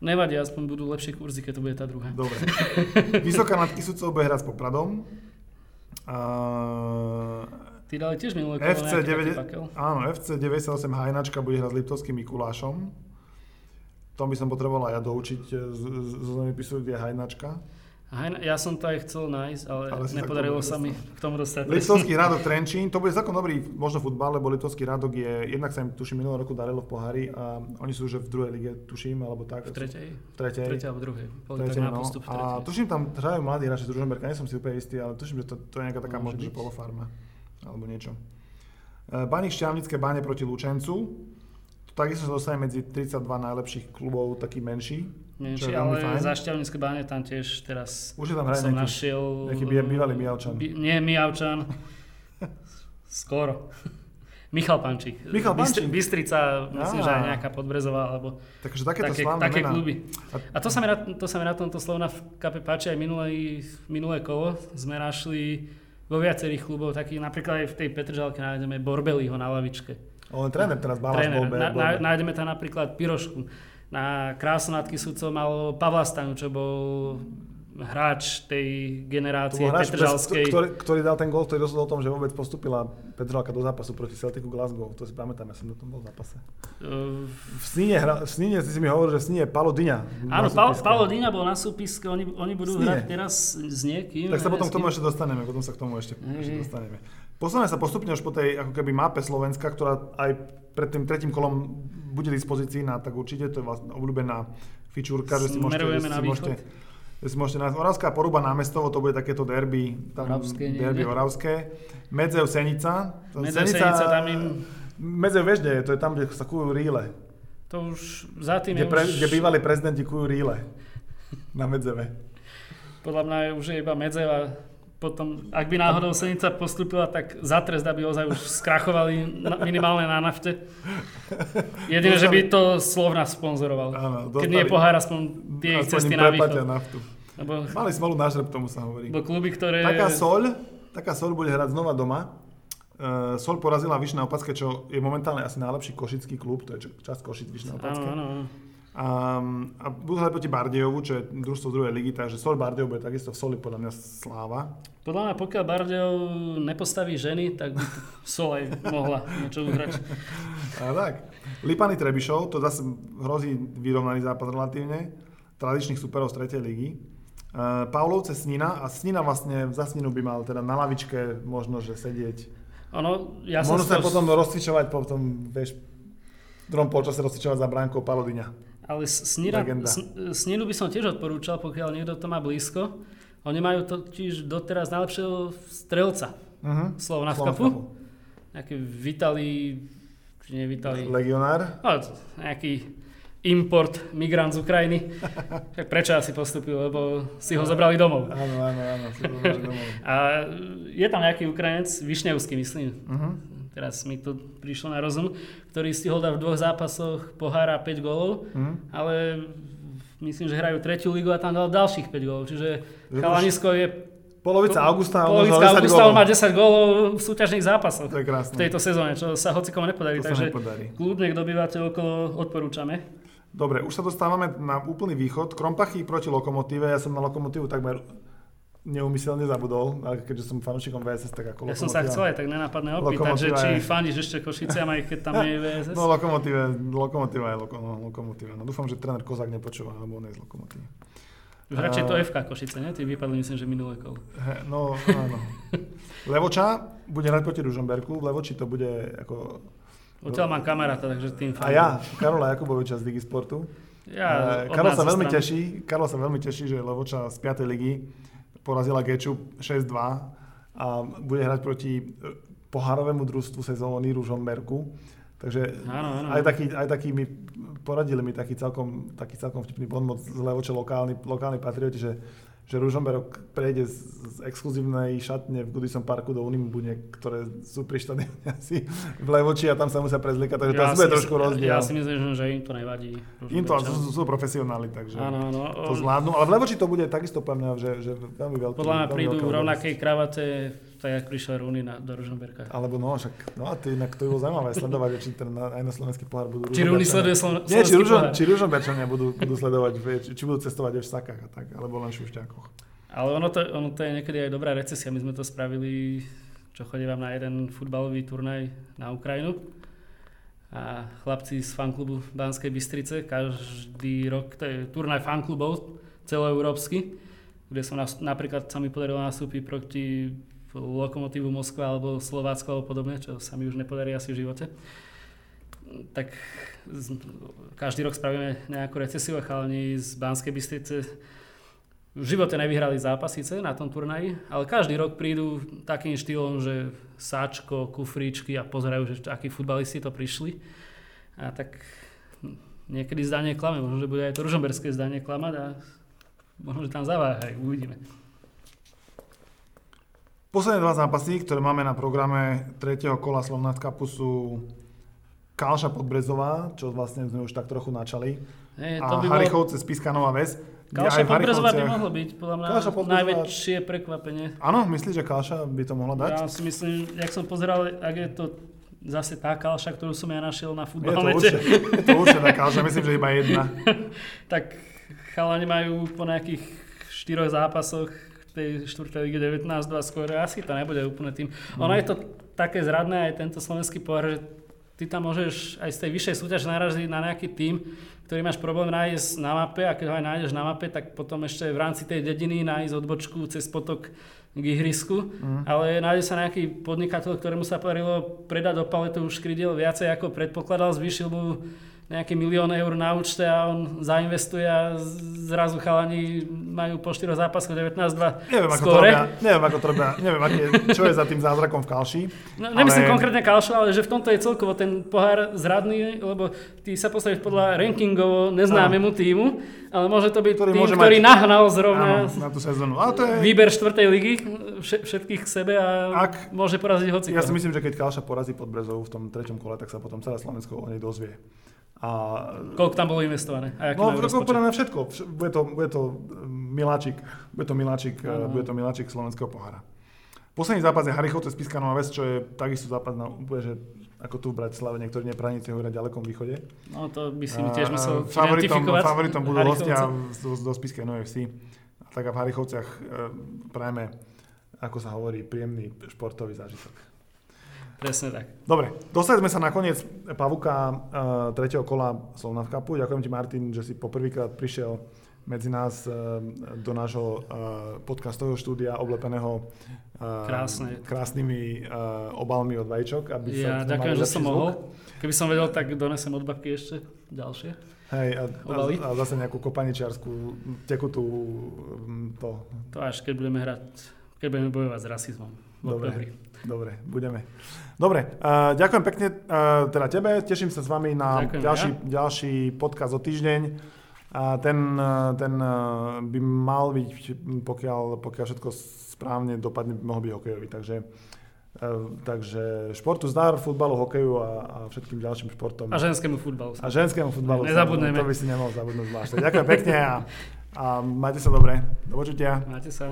Nevadí, aspoň budú lepšie kurzy, keď to bude tá druhá. Dobre. [LAUGHS] Vysoká nad Kisúcov bude hrať s Popradom. A Ty dali tiež minulé FC 9, Áno, FC 98 Hajnačka bude hrať s Liptovským Mikulášom. To by som potreboval aj ja doučiť zo zemepisu, kde je Hajnačka. Hajna, ja som to aj chcel nájsť, ale, ale nepodarilo sa mi k tomu dostať. Liptovský [LAUGHS] rádok Trenčín, to bude celkom dobrý možno futbal, lebo Liptovský rádok je, jednak sa im tuším minulý roku darilo v pohári a oni sú už v druhej lige, tuším, alebo tak. V tretej? V tretej. V tretej alebo druhej. Tretej, no. A tuším tam hrajú mladí hráči z Ružomberka, nie som si úplne istý, ale tuším, že to, to je nejaká taká možno, že polofarma alebo niečo. E, Baník Šťavnické báne proti Lučencu. Takisto sa dostane medzi 32 najlepších klubov, taký menší. Menší, ale fajn. za Šťavnické báne tam tiež teraz Už je tam som nejaký, našiel... Nejaký bývalý Mijavčan. By, nie Mijavčan, [LAUGHS] skoro. [LAUGHS] Michal Pančík. Michal Pančík. Bystrica, myslím, že aj nejaká Podbrezová, alebo Takže takéto také, také mená. kluby. A to sa, mi na, to sa mi na tomto slovna v kape páči aj minulé, minulé kolo. Sme našli vo viacerých klubov, takých napríklad aj v tej Petržalke nájdeme Borbeliho na lavičke. On tréner teraz Balas Bolbe. Na, na, nájdeme tam napríklad Pirošku. Na Krásnatky súdcov mal Pavla Stanu, čo bol hráč tej generácie hráč, Petržalskej. Ktorý, ktorý dal ten gól, ktorý rozhodol o tom, že vôbec postupila Petržalka do zápasu proti Celticu Glasgow. To si pamätám, ja som na tom bol v zápase. Uh, v Sníne, hra, v Sníne si mi hovoril, že v Sníne Palo Dyňa. Áno, Palo Dyňa bol na súpiske, oni, oni budú Sníne. hrať teraz s niekým. Tak sa potom k tomu ešte dostaneme, potom sa k tomu ešte, mm. ešte dostaneme. Posúvame sa postupne už po tej ako keby mape Slovenska, ktorá aj pred tým tretím kolom bude v dispozícii na, tak určite to je vlastne obľúbená fičúrka, že si môžete, si môžete, si môžete nájsť Oravská poruba námestovo, to bude takéto derby, tam Oravské, derby nie, Oravské. Medzev Senica. Medzev Senica, Senica tam im... Medzev vieš, je, to je tam, kde sa kujú ríle. To už za tým kde, je pre, už... kde bývali prezidenti kujú ríle. Na Medzeve. Podľa mňa je už iba Medzev a potom, ak by náhodou Senica postupila, tak za trest, aby ozaj už skrachovali na, minimálne na nafte. Jediné, že by to Slovna sponzoroval. Áno, dostali, Keď nie pohár, aspoň tie ich cesty na východ. naftu. Lebo, Mali smolu na žreb, tomu sa hovorí. Bo kluby, ktoré... Taká soľ, taká soľ bude hrať znova doma. Uh, Sol porazila Vyšné Opatské, čo je momentálne asi najlepší košický klub, to je časť Košic Vyšné Opatské. Áno, áno. A, a budú hrať proti Bardejovu, čo je družstvo druhej ligy, takže Sol Bardejov bude takisto v Soli podľa mňa sláva. Podľa mňa, pokiaľ Bardejov nepostaví ženy, tak by Sol aj mohla niečo uhrať. A tak. Lipany Trebišov, to zase hrozí vyrovnaný zápas relatívne, tradičných superov z tretej ligy. Uh, Pavlovce Snina a Snina vlastne za Sninu by mal teda na lavičke možno, že sedieť. Ono, ja Možno sa potom rozcvičovať, potom, vieš, v druhom polčase rozcvičovať za bránkou Palodiňa. Ale Snira, Sniru by som tiež odporúčal, pokiaľ niekto to má blízko. Oni majú totiž doteraz najlepšieho strelca uh-huh. Slovna v kapu. Nejaký Vitali, či Vitali. Legionár? No, nejaký import migrant z Ukrajiny. [LAUGHS] Tak prečo asi postupil, lebo si ho zobrali domov. Áno, áno, áno, si domov. A je tam nejaký Ukrajinec, Višnevský myslím. Uh-huh teraz mi to prišlo na rozum, ktorý stihol dať v dvoch zápasoch pohára 5 gólov, mm. ale myslím, že hrajú tretiu ligu a tam dal ďalších 5 gólov. Čiže Chalanisko je Polovica augusta, Polovica možno 10 augusta on má 10 gólov v súťažných zápasoch To je krásne. v tejto sezóne, čo sa hocikomu nepodarí. To takže nepodarí. kľudne, kto bývate okolo, odporúčame. Dobre, už sa dostávame na úplný východ. Krompachy proti Lokomotíve. Ja som na Lokomotívu takmer neumyselne zabudol, ale keďže som fanúšikom VSS, tak ako Ja som sa chcel aj tak nenápadne opýtať, že či fandíš ešte Košiciam, aj keď tam je VSS. [LAUGHS] No Lokomotíve, Lokomotíva je loko, no, Lokomotíva. No dúfam, že tréner Kozák nepočúva, lebo on je z Lokomotívy. Už radšej to FK Košice, ne? Tí vypadli myslím, že minulé kolo. He, no, áno. Levoča bude hrať proti Ružomberku. V Levoči to bude ako... Odtiaľ mám kamaráta, takže tým A ja, Karola Jakuboviča z Ligy Sportu. Ja, od Karol sa veľmi strany. teší, Karol sa veľmi teší, že Levoča z 5. ligy porazila Geču 6-2 a bude hrať proti eh, pohárovému družstvu sezóny Ružomberku. Takže Áno, áno. aj, taký, aj taký mi poradili mi taký celkom, taký celkom vtipný bonmot z Levoče lokálny, lokálny patrioti, že, že Ružomberok prejde z, z exkluzívnej šatne v Goodison Parku do Unimbune, ktoré sú pri štadióne asi v Levoči a tam sa musia prezliekať, takže to asi bude trošku rozdiel. Ja si myslím, že im to nevadí. Im to sú, sú profesionáli, takže Áno, áno. to zvládnu. Ale v Levoči to bude takisto pre mňa, že, že veľmi veľký. Podľa mňa prídu v rovnakej kravate, tak jak prišiel Rúny na, do Ružomberka. Alebo no, však, no a to inak to bolo zaujímavé sledovať, či ten, na- aj na slovenský pohár budú Či Rúny sleduje Slo- Nie, či, Ružo, či Ružomberčania budú, budú sledovať, či, či budú cestovať aj v sakách a tak, alebo len v šušťákoch. Ale ono to, ono to je niekedy aj dobrá recesia. My sme to spravili, čo chodím na jeden futbalový turnaj na Ukrajinu. A chlapci z fanklubu Banskej Bystrice, každý rok, to je turnaj fanklubov celoeurópsky, kde som napríklad sa mi podarilo nastúpiť proti Lokomotívu Moskva alebo Slovácko alebo podobne, čo sa mi už nepodarí asi v živote. Tak každý rok spravíme nejakú recesiu a chalani z Banskej Bystrice v živote nevyhrali zápas síce na tom turnaji, ale každý rok prídu takým štýlom, že sáčko, kufríčky a pozerajú, že akí futbalisti to prišli. A tak niekedy zdanie klame, možno, že bude aj to ružomberské zdanie klamať a možno, že tam zaváhajú, uvidíme. Posledné dva zápasy, ktoré máme na programe tretieho kola Slovnat Cupu sú Kalša Podbrezová, čo vlastne sme už tak trochu načali, Hey, a to by bolo, Harichovce Spiskanová Ves. kde Kalša aj v Podbrezová by mohlo byť, podľa mňa Kalša Podbrezová- najväčšie prekvapenie. Áno, myslíš, že Kalša by to mohla dať? Ja si myslím, jak som pozeral, ak je to zase tá kalša, ktorú som ja našiel na je to futbalnete, určite, je to určite tá Kalša, myslím, že iba jedna. [LAUGHS] tak chalani majú po nejakých štyroch zápasoch tej 4. lige 19-2 skôr, asi to nebude úplne tým. Mhm. Ono je to také zradné aj tento slovenský pohár, že ty tam môžeš aj z tej vyššej súťaže naraziť na nejaký tým, ktorý máš problém nájsť na mape a keď ho aj nájdeš na mape, tak potom ešte v rámci tej dediny nájsť odbočku cez potok k ihrisku, Mhm. ale nájde sa nejaký podnikateľ, ktorému sa podarilo predať do paletu už krydiel viacej ako predpokladal, zvýšil mu nejaký milión eur na účte a on zainvestuje a zrazu chalani majú po 4 zápaskoch 19-2 Neviem, ako to skóre. robia, neviem, ako to robia, neviem, aké, čo je za tým zázrakom v Kalši. No, nemyslím ale- konkrétne Kalšu, ale že v tomto je celkovo ten pohár zradný, lebo ty sa postavíš podľa rankingovo neznámemu týmu, ale môže to byť Ktorý tým, ktorý mať- nahnal zrovna Áno, na tú sezónu. Ale to je, výber štvrtej ligy vše- všetkých k sebe a Ak- môže poraziť hoci. ja si myslím, že keď Kalša porazí pod Brezovou v tom treťom kole, tak sa potom celé Slovensko o nej dozvie. A Koľko tam bolo investované? A No, podľa mňa všetko. Vš- Bude to, bude to mm, miláčik, bude to miláčik, Áno. uh, bude to miláčik slovenského pohára. Posledný zápas je Harichovce z Piskanová Ves, čo je takisto zápas na úplne, že ako tu v Bratislave, niektorí nepraníci hovoria ďalekom východe. No to by si tiež A myslel favoritom, favoritom budú hostia do, do Spiskej Novej Vsi. Tak a v Harichovciach e, prajeme, ako sa hovorí, príjemný športový zážitok. Presne tak. Dobre, dostali sme sa na koniec pavuka uh, tretieho kola Slovna v Kapu. Ďakujem ti, Martin, že si poprvýkrát prišiel medzi nás uh, do nášho uh, podcastového štúdia oblepeného uh, Krásne. krásnymi uh, obalmi od vajíčok. Aby Ja sme ďakujem, že som zvuk. mohol. Keby som vedel, tak donesem od babky ešte ďalšie. Hej, a, Obaly. a, a zase nejakú kopaničiarskú tekutú to. To až keď budeme hrať, keď budeme bojovať s rasizmom. Dobre. Dobre, budeme. Dobre, uh, ďakujem pekne uh, teda tebe, teším sa s vami na Ďakujem ďalší, ďalší podcast o týždeň. A ten, ten by mal byť, pokiaľ, pokiaľ všetko správne dopadne, by mohol byť hokejový. Takže, takže športu zdar, futbalu, hokeju a, a všetkým ďalším športom. A ženskému futbalu. a ženskému futbalu. Nezabudneme. To by si nemohol zabudnúť zvlášť. Ďakujem pekne a, a majte sa dobre. Do počutia. Máte sa.